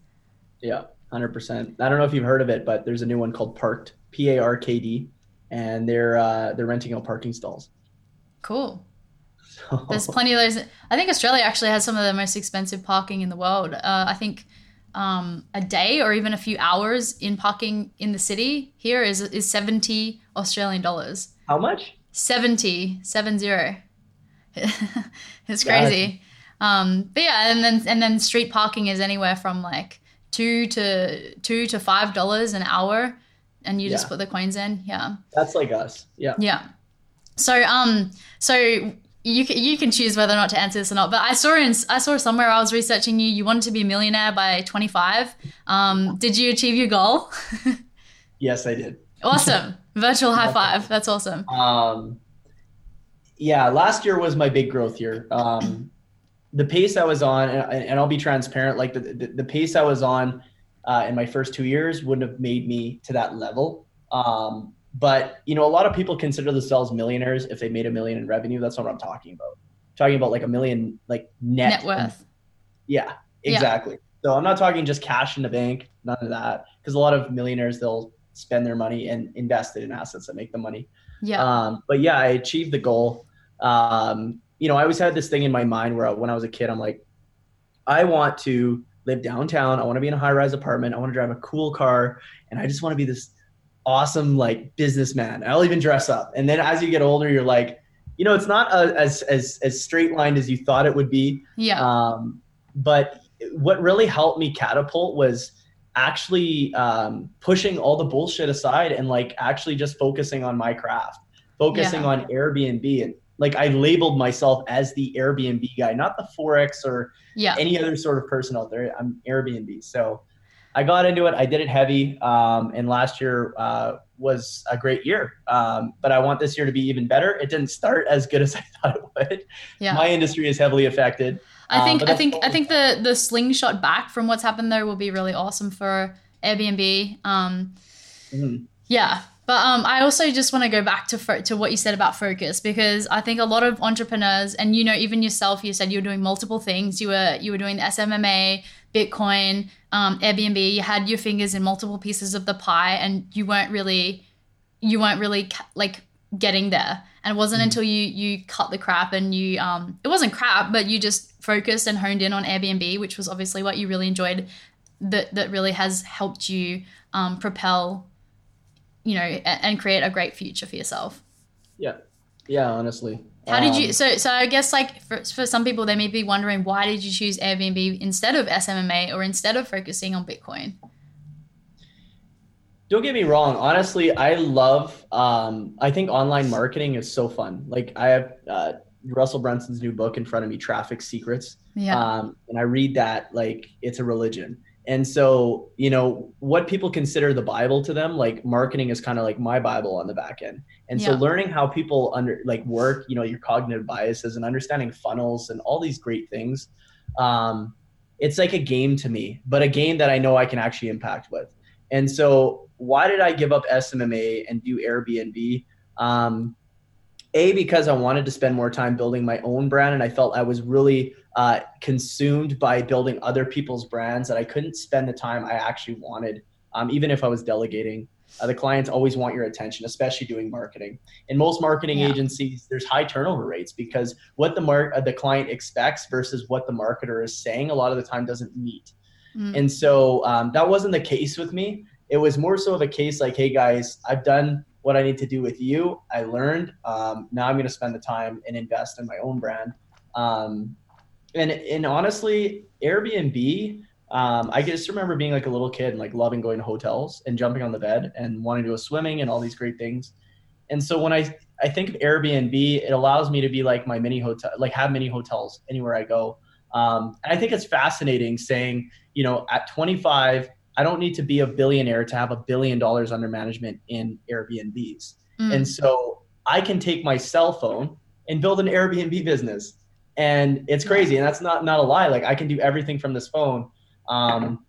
Yeah, hundred percent. I don't know if you've heard of it, but there's a new one called Parkd, P A R K D, and they're uh, they're renting out parking stalls. Cool. So. There's plenty of those. I think Australia actually has some of the most expensive parking in the world. Uh, I think um, a day or even a few hours in parking in the city here is is 70 Australian dollars. How much? 70, seven zero. it's crazy. Um, but yeah, and then and then street parking is anywhere from like two to two to five dollars an hour, and you yeah. just put the coins in. Yeah, that's like us. Yeah. Yeah. So um, so you can, you can choose whether or not to answer this or not. But I saw in I saw somewhere I was researching you. You wanted to be a millionaire by 25. Um, did you achieve your goal? yes, I did. Awesome! Virtual high five. That's awesome. Um, yeah, last year was my big growth year. Um, the pace I was on, and, and I'll be transparent. Like the the, the pace I was on uh, in my first two years wouldn't have made me to that level. Um, but you know, a lot of people consider themselves millionaires if they made a million in revenue. That's not what I'm talking about. I'm talking about like a million like net, net worth. yeah, exactly. Yeah. So I'm not talking just cash in the bank, none of that. Because a lot of millionaires they'll spend their money and invest it in assets that make them money. Yeah. Um, but yeah, I achieved the goal. Um, you know, I always had this thing in my mind where I, when I was a kid, I'm like, I want to live downtown. I want to be in a high rise apartment. I want to drive a cool car, and I just want to be this awesome like businessman. I'll even dress up. And then as you get older, you're like, you know, it's not a, as as as straight lined as you thought it would be. Yeah. Um, but what really helped me catapult was actually um, pushing all the bullshit aside and like actually just focusing on my craft, focusing yeah. on Airbnb and like I labeled myself as the Airbnb guy, not the Forex or yeah. any other sort of person out there. I'm Airbnb. So I got into it. I did it heavy. Um, and last year uh, was a great year. Um, but I want this year to be even better. It didn't start as good as I thought it would. Yeah. My industry is heavily affected. I think um, I think I think the the slingshot back from what's happened there will be really awesome for Airbnb. Um, mm-hmm. Yeah, but um, I also just want to go back to fo- to what you said about focus because I think a lot of entrepreneurs and you know even yourself you said you were doing multiple things. You were you were doing the SMMA, Bitcoin, um, Airbnb. You had your fingers in multiple pieces of the pie, and you weren't really you weren't really like getting there. And it wasn't mm-hmm. until you you cut the crap and you um it wasn't crap, but you just focused and honed in on Airbnb, which was obviously what you really enjoyed. That that really has helped you um, propel you know, and create a great future for yourself. Yeah. Yeah, honestly. How did you um, so so I guess like for, for some people they may be wondering why did you choose Airbnb instead of SMMA or instead of focusing on Bitcoin? Don't get me wrong. Honestly, I love. Um, I think online marketing is so fun. Like I have uh, Russell Brunson's new book in front of me, Traffic Secrets. Yeah. Um, and I read that like it's a religion. And so, you know, what people consider the Bible to them, like marketing is kind of like my Bible on the back end. And yeah. so learning how people under like work, you know, your cognitive biases and understanding funnels and all these great things. Um, it's like a game to me, but a game that I know I can actually impact with. And so why did I give up SMMA and do Airbnb? Um, a because I wanted to spend more time building my own brand, and I felt I was really uh, consumed by building other people's brands that I couldn't spend the time I actually wanted, um, even if I was delegating. Uh, the clients always want your attention, especially doing marketing. In most marketing yeah. agencies, there's high turnover rates because what the mar- uh, the client expects versus what the marketer is saying a lot of the time doesn't meet. Mm. And so um, that wasn't the case with me. It was more so of a case like, hey guys, I've done what I need to do with you. I learned. Um, now I'm going to spend the time and invest in my own brand. Um, and and honestly, Airbnb. Um, I just remember being like a little kid and like loving going to hotels and jumping on the bed and wanting to go swimming and all these great things. And so when I I think of Airbnb, it allows me to be like my mini hotel, like have mini hotels anywhere I go. Um, and I think it's fascinating saying, you know, at 25, I don't need to be a billionaire to have a billion dollars under management in Airbnbs. Mm. And so I can take my cell phone and build an Airbnb business. And it's crazy. And that's not, not a lie. Like I can do everything from this phone. Um,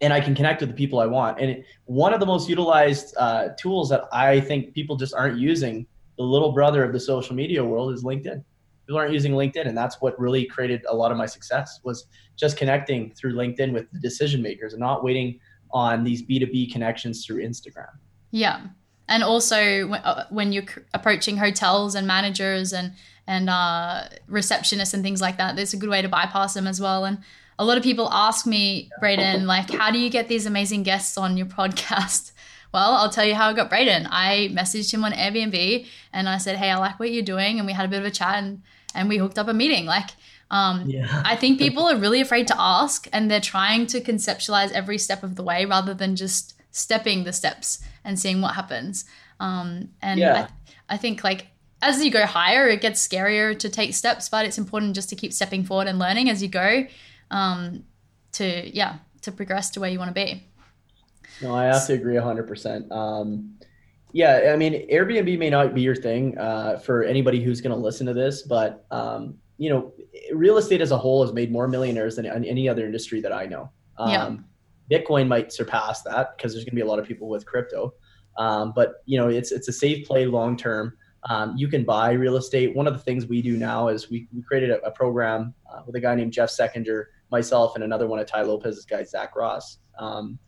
and I can connect with the people I want. And it, one of the most utilized uh, tools that I think people just aren't using, the little brother of the social media world, is LinkedIn. People aren't using linkedin and that's what really created a lot of my success was just connecting through linkedin with the decision makers and not waiting on these b2b connections through instagram. Yeah. And also uh, when you're approaching hotels and managers and and uh, receptionists and things like that there's a good way to bypass them as well. And a lot of people ask me braydon like how do you get these amazing guests on your podcast well, I'll tell you how I got Braydon. I messaged him on Airbnb and I said, Hey, I like what you're doing. And we had a bit of a chat and and we hooked up a meeting. Like, um, yeah. I think people are really afraid to ask and they're trying to conceptualize every step of the way rather than just stepping the steps and seeing what happens. Um, and yeah. I, I think like as you go higher, it gets scarier to take steps, but it's important just to keep stepping forward and learning as you go um, to, yeah, to progress to where you want to be. No, I have to agree 100%. Um, yeah, I mean, Airbnb may not be your thing uh, for anybody who's going to listen to this, but um, you know, real estate as a whole has made more millionaires than any other industry that I know. Um, yeah. Bitcoin might surpass that because there's going to be a lot of people with crypto. Um, but you know, it's it's a safe play long term. Um, you can buy real estate. One of the things we do now is we, we created a, a program uh, with a guy named Jeff Seckinger, myself, and another one of Tai Lopez's guys, Zach Ross. Um,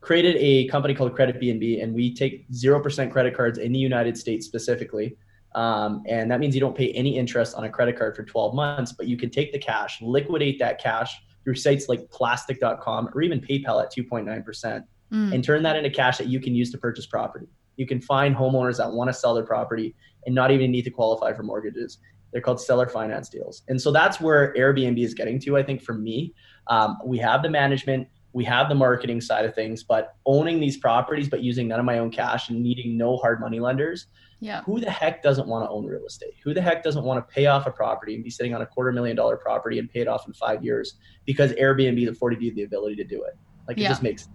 created a company called Credit BNB, and we take zero percent credit cards in the United States specifically. Um, and that means you don't pay any interest on a credit card for 12 months, but you can take the cash, liquidate that cash through sites like plastiq.com or even PayPal at 2.9%, mm. and turn that into cash that you can use to purchase property. You can find homeowners that want to sell their property and not even need to qualify for mortgages. They're called seller finance deals. And so that's where Airbnb is getting to, I think, for me. Um, we have the management, we have the marketing side of things, but owning these properties, but using none of my own cash and needing no hard money lenders. Yeah. Who the heck doesn't want to own real estate? Who the heck doesn't want to pay off a property and be sitting on a quarter million dollar property and pay it off in five years because Airbnb afforded you the ability to do it? Like Yeah. it just makes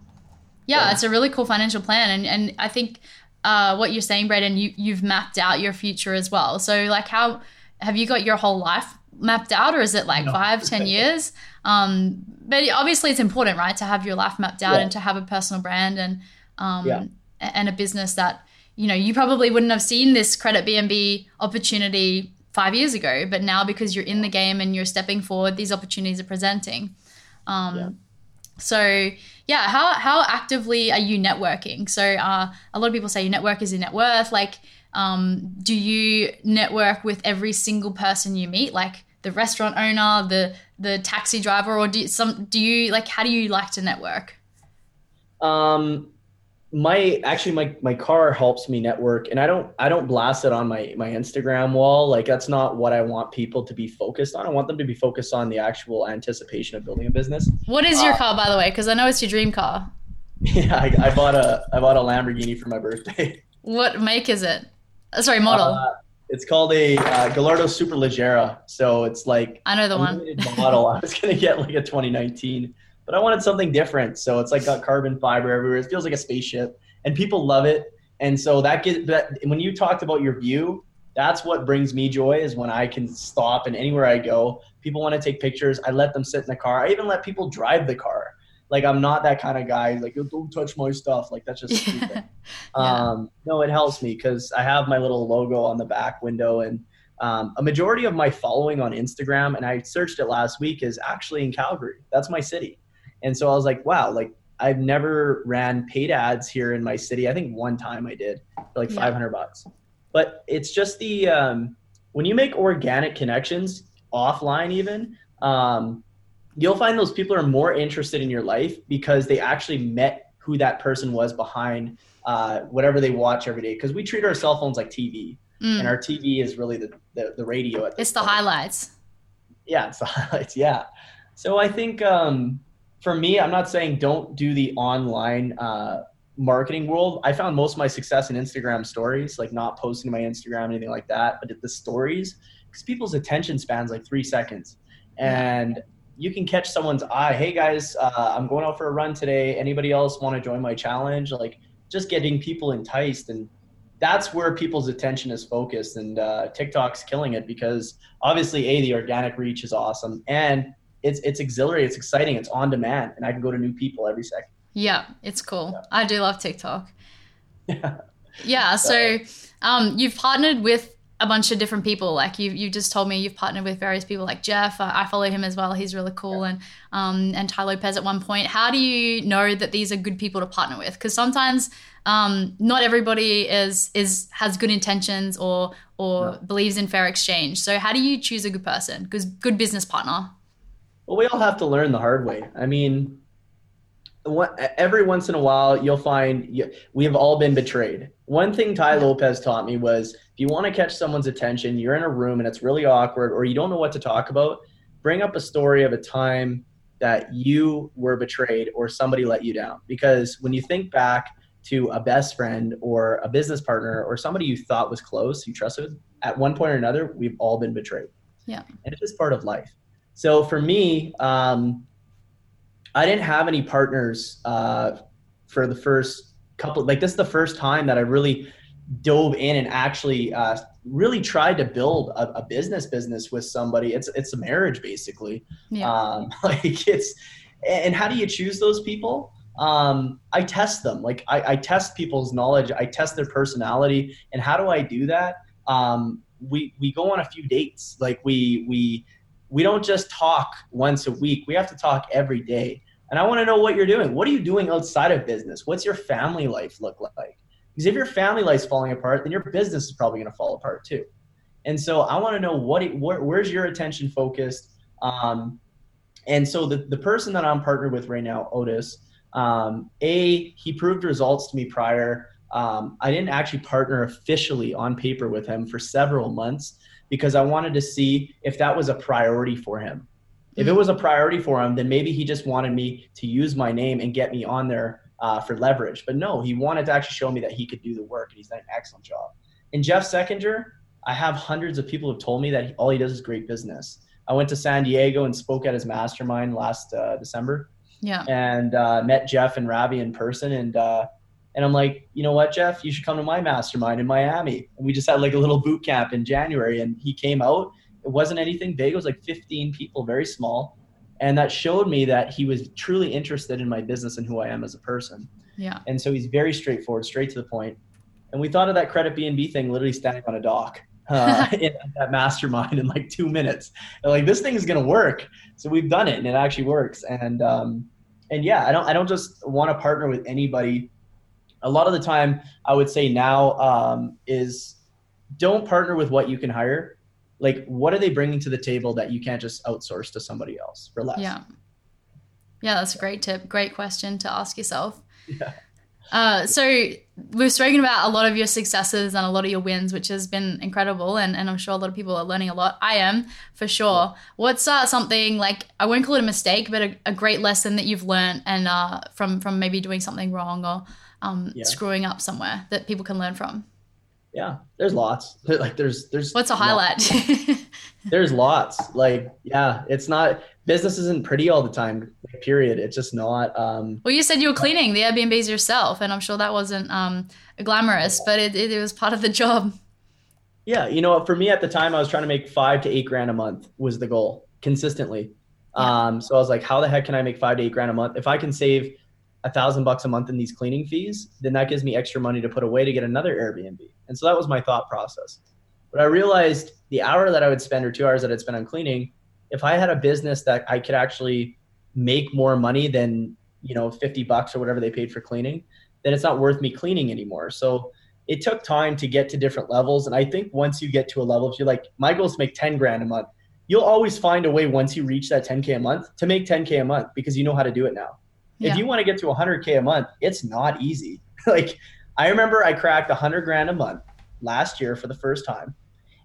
Yeah, Yeah. it's a really cool financial plan, and and I think uh, what you're saying, Braydon, you you've mapped out your future as well. So like, how have you got your whole life mapped out, or is it like No. five, ten years? Um, but obviously, it's important, right, to have your life mapped out Yeah. and to have a personal brand and um, Yeah. and a business that you know you probably wouldn't have seen this credit BNB opportunity five years ago, but now because you're in the game and you're stepping forward, these opportunities are presenting. Um, Yeah. So yeah, how how actively are you networking? So uh, a lot of people say your network is your net worth. Like, um, do you network with every single person you meet, like the restaurant owner, the the taxi driver, or do you, some do you like how do you like to network? Um, my actually my my car helps me network, and I don't I don't blast it on my my Instagram wall. Like that's not what I want people to be focused on. I want them to be focused on the actual anticipation of building a business. What is your Uh, car, by the way? Because I know it's your dream car. Yeah, I, I bought a I bought a Lamborghini for my birthday. What make is it? Uh, sorry, model. Uh, it's called a uh, Gallardo Superleggera. So it's like I know the one. model. I was gonna get like a 2019, but I wanted something different. So it's like got carbon fiber everywhere. It feels like a spaceship, and people love it. And so that get that when you talked about your view, that's what brings me joy is when I can stop and anywhere I go, people want to take pictures. I let them sit in the car. I even let people drive the car. Like I'm not that kind of guy. Like don't touch my stuff. Like that's just stupid. Yeah. Um, no, it helps me because I have my little logo on the back window, and um, a majority of my following on Instagram, and I searched it last week, is actually in Calgary. That's my city, and so I was like, wow, like I've never ran paid ads here in my city. I think one time I did for like Yeah. 500 bucks, but it's just the um, when you make organic connections offline, even. Um, You'll find those people are more interested in your life because they actually met who that person was behind uh, whatever they watch every day because we treat our cell phones like TV Mm. and our TV is really the, the, the radio at It's the point. highlights. Yeah, it's the highlights. Yeah. So I think um, for me, I'm not saying don't do the online uh, marketing world. I found most of my success in Instagram stories, like not posting to my Instagram, anything like that, but the stories, because people's attention spans like three seconds. And you can catch someone's eye. Hey guys, uh, I'm going out for a run today. Anybody else want to join my challenge? Like just getting people enticed and that's where people's attention is focused and uh, tiktok's killing it because obviously a the organic reach is awesome and it's it's exhilarating it's exciting it's on demand and i can go to new people every second Yeah, it's cool. Yeah. I do love TikTok. Yeah. Yeah, so um, you've partnered with a bunch of different people. Like you, you just told me you've partnered with various people, like Jeff. Uh, I follow him as well. He's really cool, and um, and Tai Lopez at one point. How do you know that these are good people to partner with? Because sometimes um, not everybody is is has good intentions or or No. believes in fair exchange. So how do you choose a good person? Because good business partner. well we all have to learn the hard way i mean what, every once in a while you'll find you, we have all been betrayed one thing tai lopez taught me was if you want to catch someone's attention you're in a room and it's really awkward or you don't know what to talk about bring up a story of a time that you were betrayed or somebody let you down. Because when you think back to a best friend or a business partner or somebody you thought was close you trusted at one point or another we've all been betrayed. Yeah. and it's just part of life. So for me um, i didn't have any partners uh, for the first couple like this is the first time that i really dove in and actually uh, really tried to build a, a business business with somebody. It's it's a marriage basically. Yeah. um, like it's and how do you choose those people? Um, i test them. Like I, I test people's knowledge. I test their personality. And how do i do that? Um, we we go on a few dates. Like we we we don't just talk once a week. We have to talk every day. And i want to know what you're doing. What are you doing outside of business? What's your family life look like because if your family life's falling apart then your business is probably going to fall apart too. And so i want to know what it, where, where's your attention focused? Um, and so the, the person that i'm partnered with right now otis um, a he proved results to me prior. Um, i didn't actually partner officially on paper with him for several months because i wanted to see if that was a priority for him. If it was a priority for him, then maybe he just wanted me to use my name and get me on there uh, for leverage. But no, he wanted to actually show me that he could do the work, and he's done an excellent job. In Jeff Seckinger, I have hundreds of people who have told me that all he does is great business. I went to San Diego and spoke at his mastermind last uh, December. Yeah. And uh, met Jeff and Ravi in person, and uh, and I'm like, you know what, Jeff, you should come to my mastermind in Miami. And we just had like a little boot camp in January, and he came out. It wasn't anything big. It was like 15 people, very small, and that showed me that he was truly interested in my business and who I am as a person. Yeah. And so he's very straightforward, straight to the point. And we thought of that credit BNB thing literally standing on a dock uh, in that mastermind in like two minutes. And like this thing is gonna work. So we've done it, and it actually works. And um, and yeah, I don't I don't just want to partner with anybody. A lot of the time, I would say now um, is don't partner with what you can hire. Like, what are they bringing to the table that you can't just outsource to somebody else for less? Yeah. Yeah, that's a great tip. Great question to ask yourself. Yeah. Uh, so we've spoken about a lot of your successes and a lot of your wins, which has been incredible, and, and I'm sure a lot of people are learning a lot. I am for sure. What's uh, something like I won't call it a mistake, but a, a great lesson that you've learned and uh, from from maybe doing something wrong or um, Yeah. screwing up somewhere that people can learn from. Yeah, there's lots. Like there's there's What's a highlight? There's lots. Like yeah, it's not business isn't pretty all the time. Period. It's just not. Um, well, you said you were cleaning the Airbnbs yourself, and I'm sure that wasn't um, glamorous, but it, it, it was part of the job. yeah, you know, for me at the time, I was trying to make five to eight grand a month was the goal consistently. Yeah. Um, so I was like, how the heck can I make five to eight grand a month? If I can save a thousand bucks a month in these cleaning fees, then that gives me extra money to put away to get another Airbnb. And so that was my thought process. But I realized the hour that I would spend or two hours that I'd spend on cleaning, if I had a business that I could actually make more money than, you know, 50 bucks or whatever they paid for cleaning, then it's not worth me cleaning anymore. So it took time to get to different levels. And I think once you get to a level, if you're like, my goal is to make 10 grand a month, you'll always find a way once you reach that 10K a month to make 10K a month because you know how to do it now. Yeah. If you want to get to 100K a month, it's not easy. like, I remember I cracked 100 grand a month last year for the first time.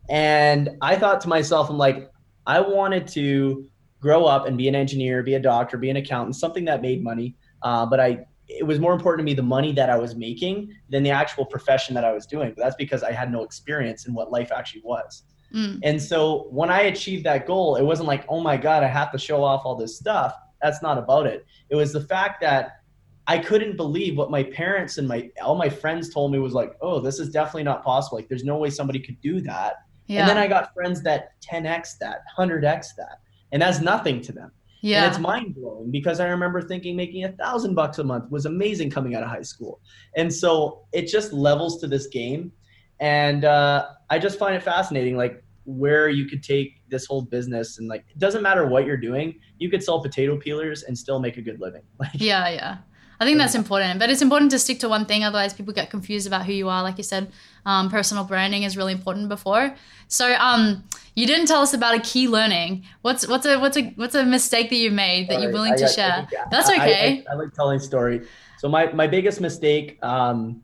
And I thought to myself, I'm like, I wanted to grow up and be an engineer, be a doctor, be an accountant, something that made money. Uh, but I, it was more important to me the money that I was making than the actual profession that I was doing. But that's because I had no experience in what life actually was. Mm. And so when I achieved that goal, it wasn't like, oh my God, I have to show off all this stuff. That's not about it. It was the fact that I couldn't believe what my parents and my all my friends told me was like, oh, this is definitely not possible. Like there's no way somebody could do that. Yeah. And then I got friends that 10x that, 100x that. And that's nothing to them. yeah. And it's mind blowing because I remember thinking making a thousand bucks a month was amazing coming out of high school. And so it just levels to this game. And uh, I just find it fascinating, like where you could take this whole business and like, it doesn't matter what you're doing, you could sell potato peelers and still make a good living. Like, Yeah, yeah. I think that's important, but it's important to stick to one thing. Otherwise, people get confused about who you are. Like you said, um, personal branding is really important before. So, um, you didn't tell us about a key learning. What's what's a what's a what's a mistake that you made that you're willing to share? yeah, That's I- I- okay. I, I like telling story. So my my biggest mistake, um,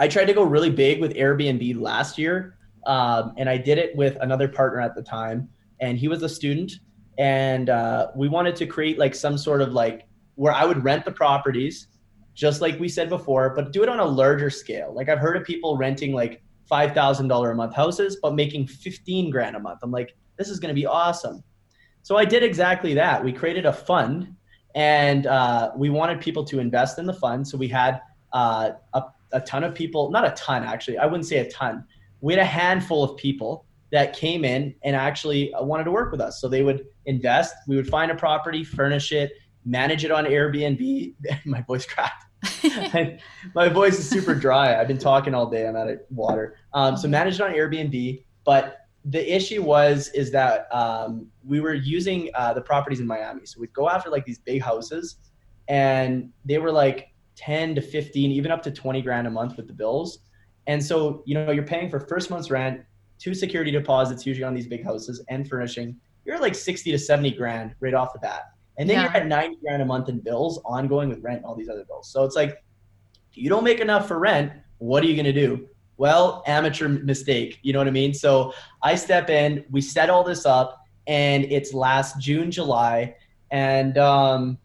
I tried to go really big with Airbnb last year, um, and I did it with another partner at the time, and he was a student, and uh, we wanted to create like some sort of like where I would rent the properties, just like we said before, but do it on a larger scale. Like I've heard of people renting like five thousand dollar a month houses, but making fifteen grand a month. I'm like, this is going to be awesome. So I did exactly that. We created a fund, and uh, we wanted people to invest in the fund. So we had uh, a, a ton of people, not a ton actually. I wouldn't say a ton. We had a handful of people that came in and actually uh, wanted to work with us. So they would invest. We would find a property, furnish it, manage it on Airbnb. My voice cracked. my voice is super dry. I've been talking all day. I'm out of water. Um, so managed on Airbnb, but the issue was is that um, we were using uh, the properties in Miami. So we'd go after like these big houses, and they were like 10 to 15, even up to 20 grand a month with the bills. And so you know you're paying for first month's rent, two security deposits usually on these big houses, and furnishing. You're like 60 to 70 grand right off the bat. And then Yeah. you're at 90 grand a month in bills, ongoing with rent and all these other bills. So it's like, you don't make enough for rent, what are you going to do? Well, amateur mistake. You know what I mean? So I step in, we set all this up, and it's last June, July, and um,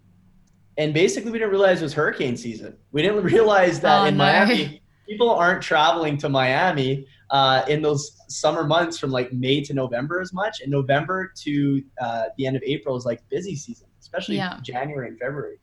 and basically we didn't realize it was hurricane season. We didn't realize that Oh, in no. Miami, people aren't traveling to Miami uh, in those summer months from like May to November as much, and November to uh, the end of April is like busy season, especially Yeah. January and February.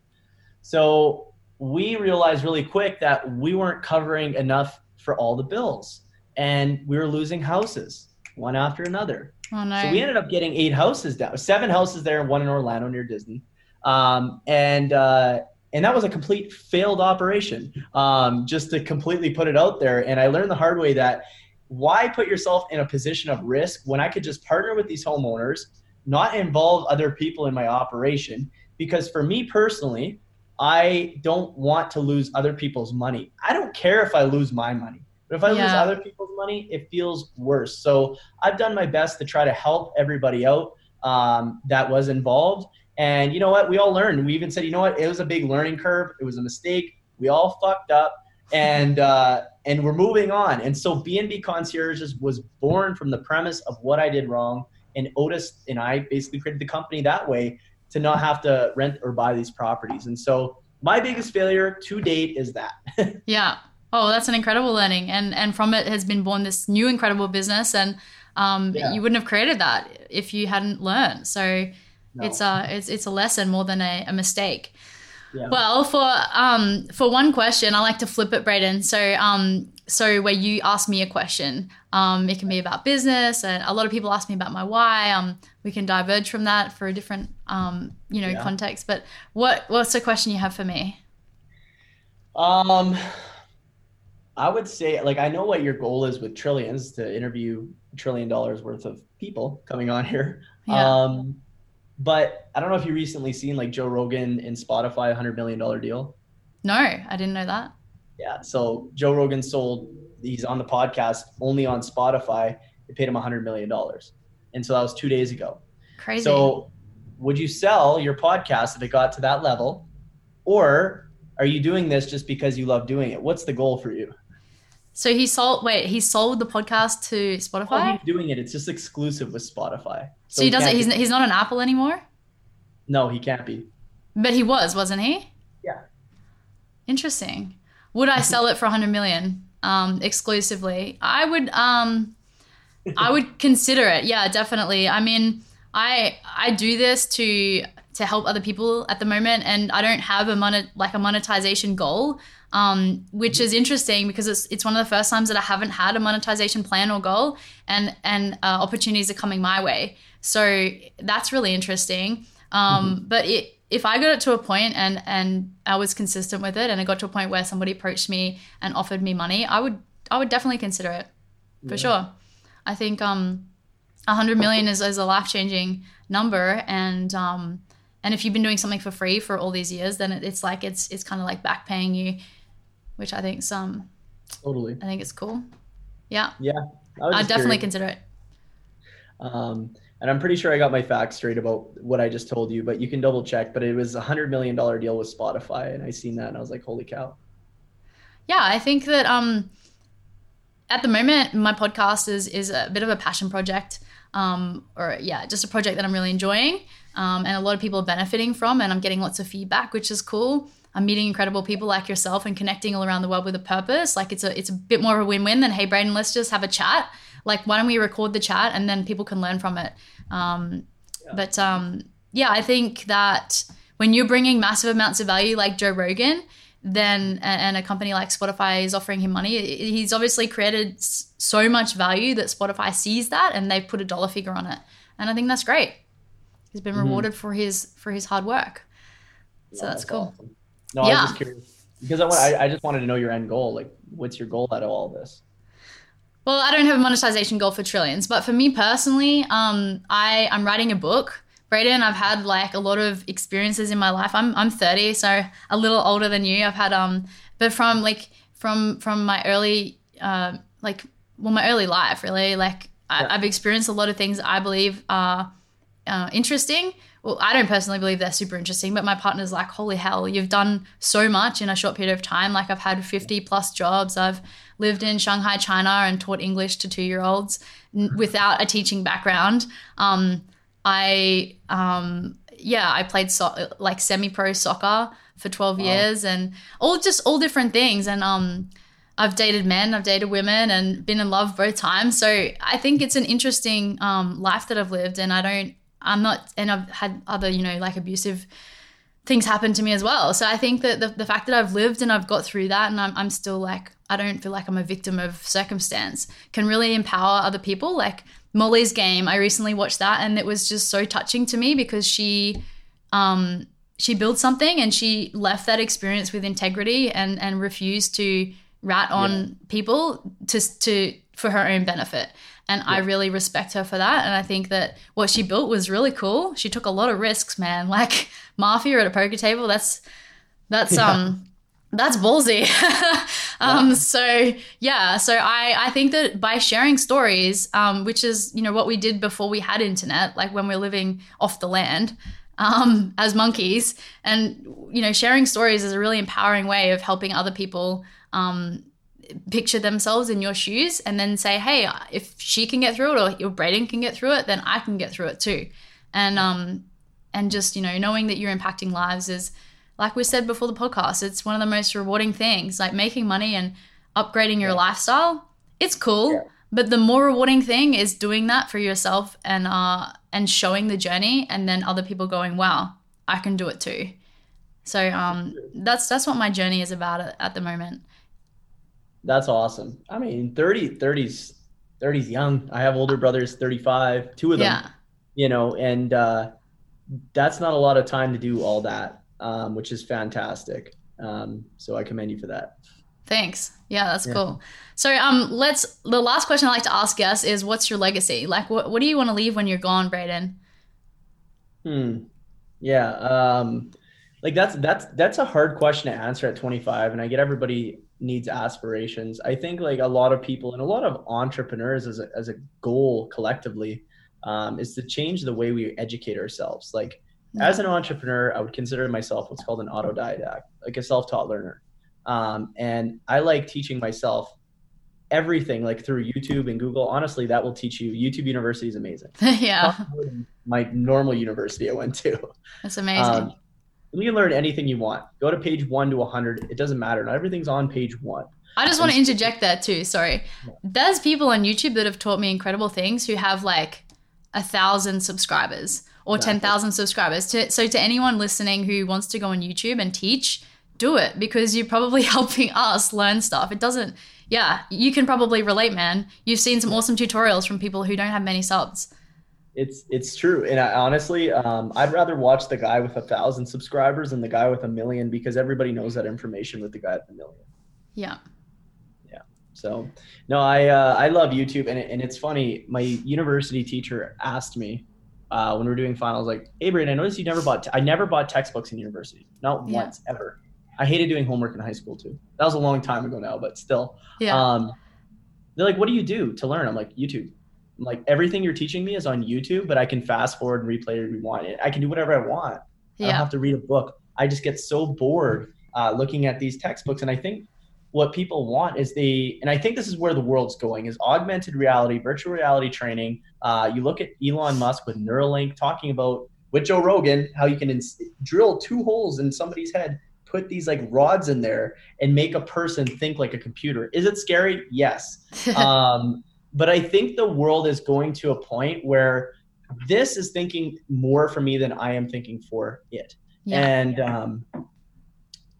So we realized really quick that we weren't covering enough for all the bills, and we were losing houses one after another. Oh no. So we ended up getting eight houses down, seven houses there, and one in Orlando near Disney, um, and uh, and that was a complete failed operation. Um, just to completely put it out there, and I learned the hard way that why put yourself in a position of risk when I could just partner with these homeowners, not involve other people in my operation, because for me personally, I don't want to lose other people's money. I don't care if I lose my money. But if I lose other people's money, it feels worse. So I've done my best to try to help everybody out um, that was involved. And you know what? We all learned. We even said, you know what? It was a big learning curve. It was a mistake. We all fucked up, and uh, and we're moving on. And so BNB Concierges was born from the premise of what I did wrong. And Otis and I basically created the company that way to not have to rent or buy these properties. And so my biggest failure to date is that. Yeah. Oh, that's an incredible learning, and and from it has been born this new incredible business, and um, Yeah. you wouldn't have created that if you hadn't learned. So No. it's a it's it's a lesson more than a, a mistake. Yeah. Well, for um for one question, I like to flip it, Braydon. So um so where you ask me a question, um it can be about business, and a lot of people ask me about my why. Um we can diverge from that for a different um you know Yeah. context. But what what's the question you have for me? Um, I would say, like, I know what your goal is with trillions to interview a trillion dollars worth of people coming on here. Yeah. Um, but I don't know if you recently seen like Joe Rogan and Spotify, a hundred million dollar deal. No, I didn't know that. Yeah. So Joe Rogan sold. He's on the podcast only on Spotify. They paid him a hundred million dollars, and so that was two days ago. Crazy. So, would you sell your podcast if it got to that level, or are you doing this just because you love doing it? What's the goal for you? So he sold. Wait, he sold the podcast to Spotify. he's doing it, it's just exclusive with Spotify. so he doesn't. He's be- he's not on Apple anymore. no, he can't be. But he was, wasn't he? Yeah. Interesting. Would I sell it for hundred million um, exclusively? I would. Um, I would consider it. Yeah, definitely. I mean, I I do this to to help other people at the moment, and I don't have a monet like a monetization goal. Um, which is interesting because it's it's one of the first times that I haven't had a monetization plan or goal, and and uh, opportunities are coming my way. So that's really interesting. Um, But it, if I got it to a point and and I was consistent with it, and it got to a point where somebody approached me and offered me money, I would I would definitely consider it for sure. I think um, a hundred million is, is a life changing number, and um, and if you've been doing something for free for all these years, then it, it's like it's it's kind of like back paying you, which I think some Totally. I think it's cool. Yeah, Yeah. I I'd definitely curious. consider it. Um, and I'm pretty sure I got my facts straight about what I just told you, but you can double check. But it was a hundred million dollar deal with Spotify, and I seen that, and I was like, holy cow. yeah i think that um at the moment my podcast is is a bit of a passion project um or yeah just a project that i'm really enjoying um, and a lot of people are benefiting from and i'm getting lots of feedback which is cool i'm meeting incredible people like yourself and connecting all around the world with a purpose like it's a it's a bit more of a win-win than hey braydon let's just have a chat like why don't we record the chat and then people can learn from it um, Yeah. but um, yeah i think that when you're bringing massive amounts of value like joe rogan then and a company like spotify is offering him money he's obviously created so much value that spotify sees that and they've put a dollar figure on it and i think that's great he's been Mhm. rewarded for his for his hard work So Yeah, that's cool. awesome. No, I Yeah. was just curious because I, want, I I just wanted to know your end goal. Like, what's your goal out of all this? Well, I don't have a monetization goal for trillions, but for me personally, um, I I'm writing a book. Braydon, I've had like a lot of experiences in my life. I'm I'm 30, so a little older than you. I've had um, but from like from from my early uh, like well my early life really like I, Yeah. I've experienced a lot of things I believe are uh, interesting. Well, I don't personally believe they're super interesting, but my partner's like, holy hell, you've done so much in a short period of time. Like, I've had 50 plus jobs. I've lived in Shanghai, China, and taught English to two year olds without a teaching background. Um, I um yeah, I played so- like semi-pro soccer for 12 wow. years and all just all different things and um I've dated men, I've dated women and been in love both times. So I think it's an interesting um, life that I've lived and I don't I'm not and I've had other, you know, like abusive things happen to me as well. So I think that the, the fact that I've lived and I've got through that and I'm, I'm still like, I don't feel like I'm a victim of circumstance can really empower other people. Like Molly's game, I recently watched that and it was just so touching to me because she um, she built something and she left that experience with integrity and and refused to rat on yeah. people to to for her own benefit. And yeah. I really respect her for that. And I think that what she built was really cool. She took a lot of risks, man. Like mafia at a poker table, that's that's yeah. um that's ballsy. um, yeah. So yeah, so I I think that by sharing stories, um, which is you know what we did before we had internet, like when we are living off the land, um, as monkeys, and you know sharing stories is a really empowering way of helping other people um, picture themselves in your shoes, and then say, hey, if she can get through it, or your Braydon can get through it, then I can get through it too, and um, and just you know knowing that you're impacting lives is like we said before the podcast, it's one of the most rewarding things. Like making money and upgrading your yeah. lifestyle, it's cool. Yeah. But the more rewarding thing is doing that for yourself and uh and showing the journey and then other people going, Wow, I can do it too. So um that's that's what my journey is about at, at the moment. That's awesome. I mean 30 30s 30s young. I have older brothers 35, two of them. Yeah. You know, and uh that's not a lot of time to do all that um, which is fantastic. Um, so I commend you for that. Thanks. Yeah, that's yeah. cool. So um, let's. The last question I like to ask guests is, "What's your legacy? Like, what what do you want to leave when you're gone, Braydon?" Hmm. Yeah. Um, like that's that's that's a hard question to answer at 25, and I get everybody needs aspirations. I think like a lot of people and a lot of entrepreneurs as a as a goal collectively um, is to change the way we educate ourselves. Like as an entrepreneur, I would consider myself what's called an autodidact, like a self-taught learner. Um, and I like teaching myself everything, like through YouTube and Google. Honestly, that will teach you. YouTube University is amazing. yeah. My normal university I went to. That's amazing. Um, you can learn anything you want. Go to page one to 100. It doesn't matter. Not everything's on page one. I just want to interject that too. Sorry. There's people on YouTube that have taught me incredible things who have like a thousand subscribers or exactly. 10,000 subscribers. To, so, to anyone listening who wants to go on YouTube and teach, do it because you're probably helping us learn stuff. It doesn't, yeah, you can probably relate, man. You've seen some awesome tutorials from people who don't have many subs. It's it's true, and I, honestly, um, I'd rather watch the guy with a thousand subscribers than the guy with a million because everybody knows that information with the guy with a million. Yeah. Yeah. So, no, I uh, I love YouTube, and it, and it's funny. My university teacher asked me uh, when we are doing finals, like, hey, I noticed you never bought, t- I never bought textbooks in university. Not yeah. once, ever. I hated doing homework in high school too. That was a long time ago now, but still. Yeah. Um, they're like, what do you do to learn? I'm like, YouTube. Like, everything you're teaching me is on YouTube, but I can fast forward and replay it if you want. I can do whatever I want. Yeah. I don't have to read a book. I just get so bored uh, looking at these textbooks. And I think what people want is the, and i think this is where the world's going is augmented reality virtual reality training uh, you look at elon musk with neuralink talking about with joe rogan how you can ins- drill two holes in somebody's head put these like rods in there and make a person think like a computer is it scary yes um, but i think the world is going to a point where this is thinking more for me than i am thinking for it yeah. and um,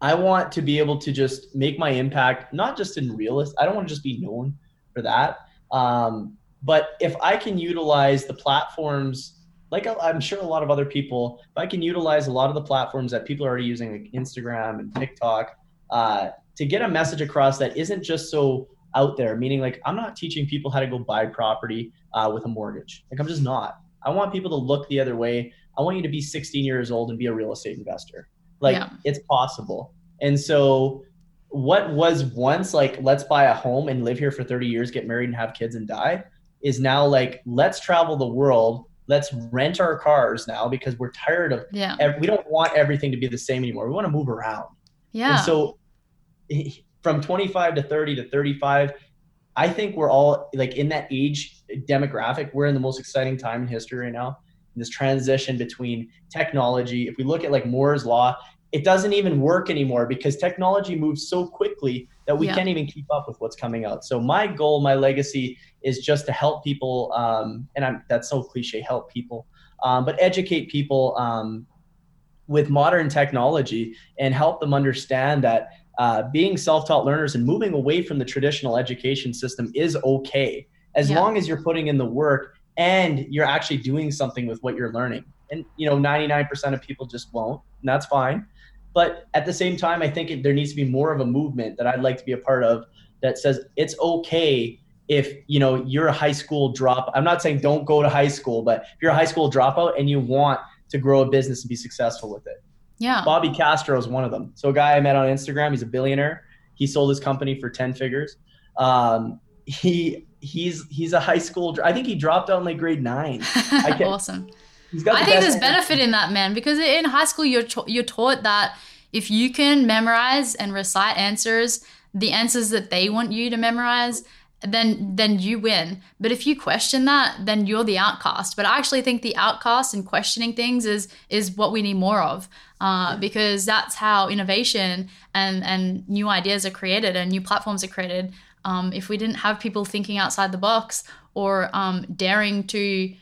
I want to be able to just make my impact, not just in realist. I don't want to just be known for that. Um, but if I can utilize the platforms, like I'm sure a lot of other people, if I can utilize a lot of the platforms that people are already using, like Instagram and TikTok, uh, to get a message across that isn't just so out there, meaning like I'm not teaching people how to go buy property uh, with a mortgage. Like I'm just not. I want people to look the other way. I want you to be 16 years old and be a real estate investor. Like yeah. it's possible. And so what was once like let's buy a home and live here for 30 years, get married and have kids and die is now like let's travel the world. Let's rent our cars now because we're tired of yeah. we don't want everything to be the same anymore. We want to move around. Yeah. And so from 25 to 30 to 35 I think we're all like in that age demographic. We're in the most exciting time in history right now. this transition between technology. If we look at like Moore's law, it doesn't even work anymore because technology moves so quickly that we yeah. can't even keep up with what's coming out. So my goal, my legacy is just to help people, um, and I'm, that's so cliche, help people, um, but educate people um, with modern technology and help them understand that uh, being self-taught learners and moving away from the traditional education system is okay as yeah. long as you're putting in the work and you're actually doing something with what you're learning. And you know, 99% of people just won't, and that's fine. But at the same time, I think it, there needs to be more of a movement that I'd like to be a part of that says it's okay if you know you're a high school drop. I'm not saying don't go to high school, but if you're a high school dropout and you want to grow a business and be successful with it. Yeah. Bobby Castro is one of them. So a guy I met on Instagram, he's a billionaire. He sold his company for 10 figures. Um, he he's he's a high school. I think he dropped out in like grade nine. awesome. I think there's benefit in that, man, because in high school you're you're taught that if you can memorize and recite answers, the answers that they want you to memorize, then then you win. But if you question that, then you're the outcast. But I actually think the outcast and questioning things is is what we need more of, uh, because that's how innovation and and new ideas are created and new platforms are created. Um, if we didn't have people thinking outside the box or um, daring to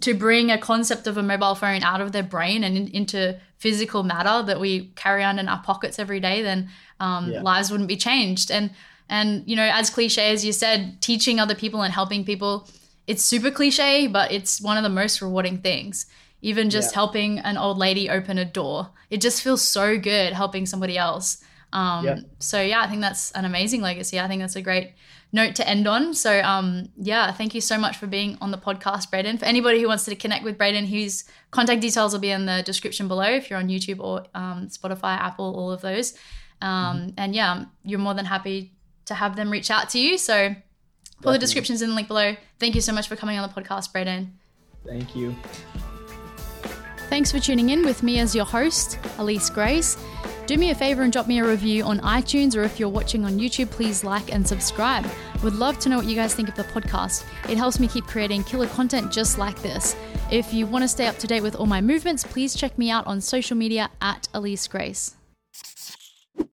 to bring a concept of a mobile phone out of their brain and in, into physical matter that we carry on in our pockets every day, then um, yeah. lives wouldn't be changed. And and you know, as cliche as you said, teaching other people and helping people, it's super cliche, but it's one of the most rewarding things. Even just yeah. helping an old lady open a door, it just feels so good helping somebody else. Um, yeah. So yeah, I think that's an amazing legacy. I think that's a great note to end on. So um, yeah, thank you so much for being on the podcast, Braydon. For anybody who wants to connect with Braydon, his contact details will be in the description below if you're on YouTube or um, Spotify, Apple, all of those. Um, mm-hmm. And yeah, you're more than happy to have them reach out to you. So Definitely. the descriptions in the link below. Thank you so much for coming on the podcast, Braydon. Thank you. Thanks for tuning in with me as your host, Alyse Grace. Do me a favor and drop me a review on iTunes, or if you're watching on YouTube, please like and subscribe. Would love to know what you guys think of the podcast. It helps me keep creating killer content just like this. If you want to stay up to date with all my movements, please check me out on social media at Alyse Grace.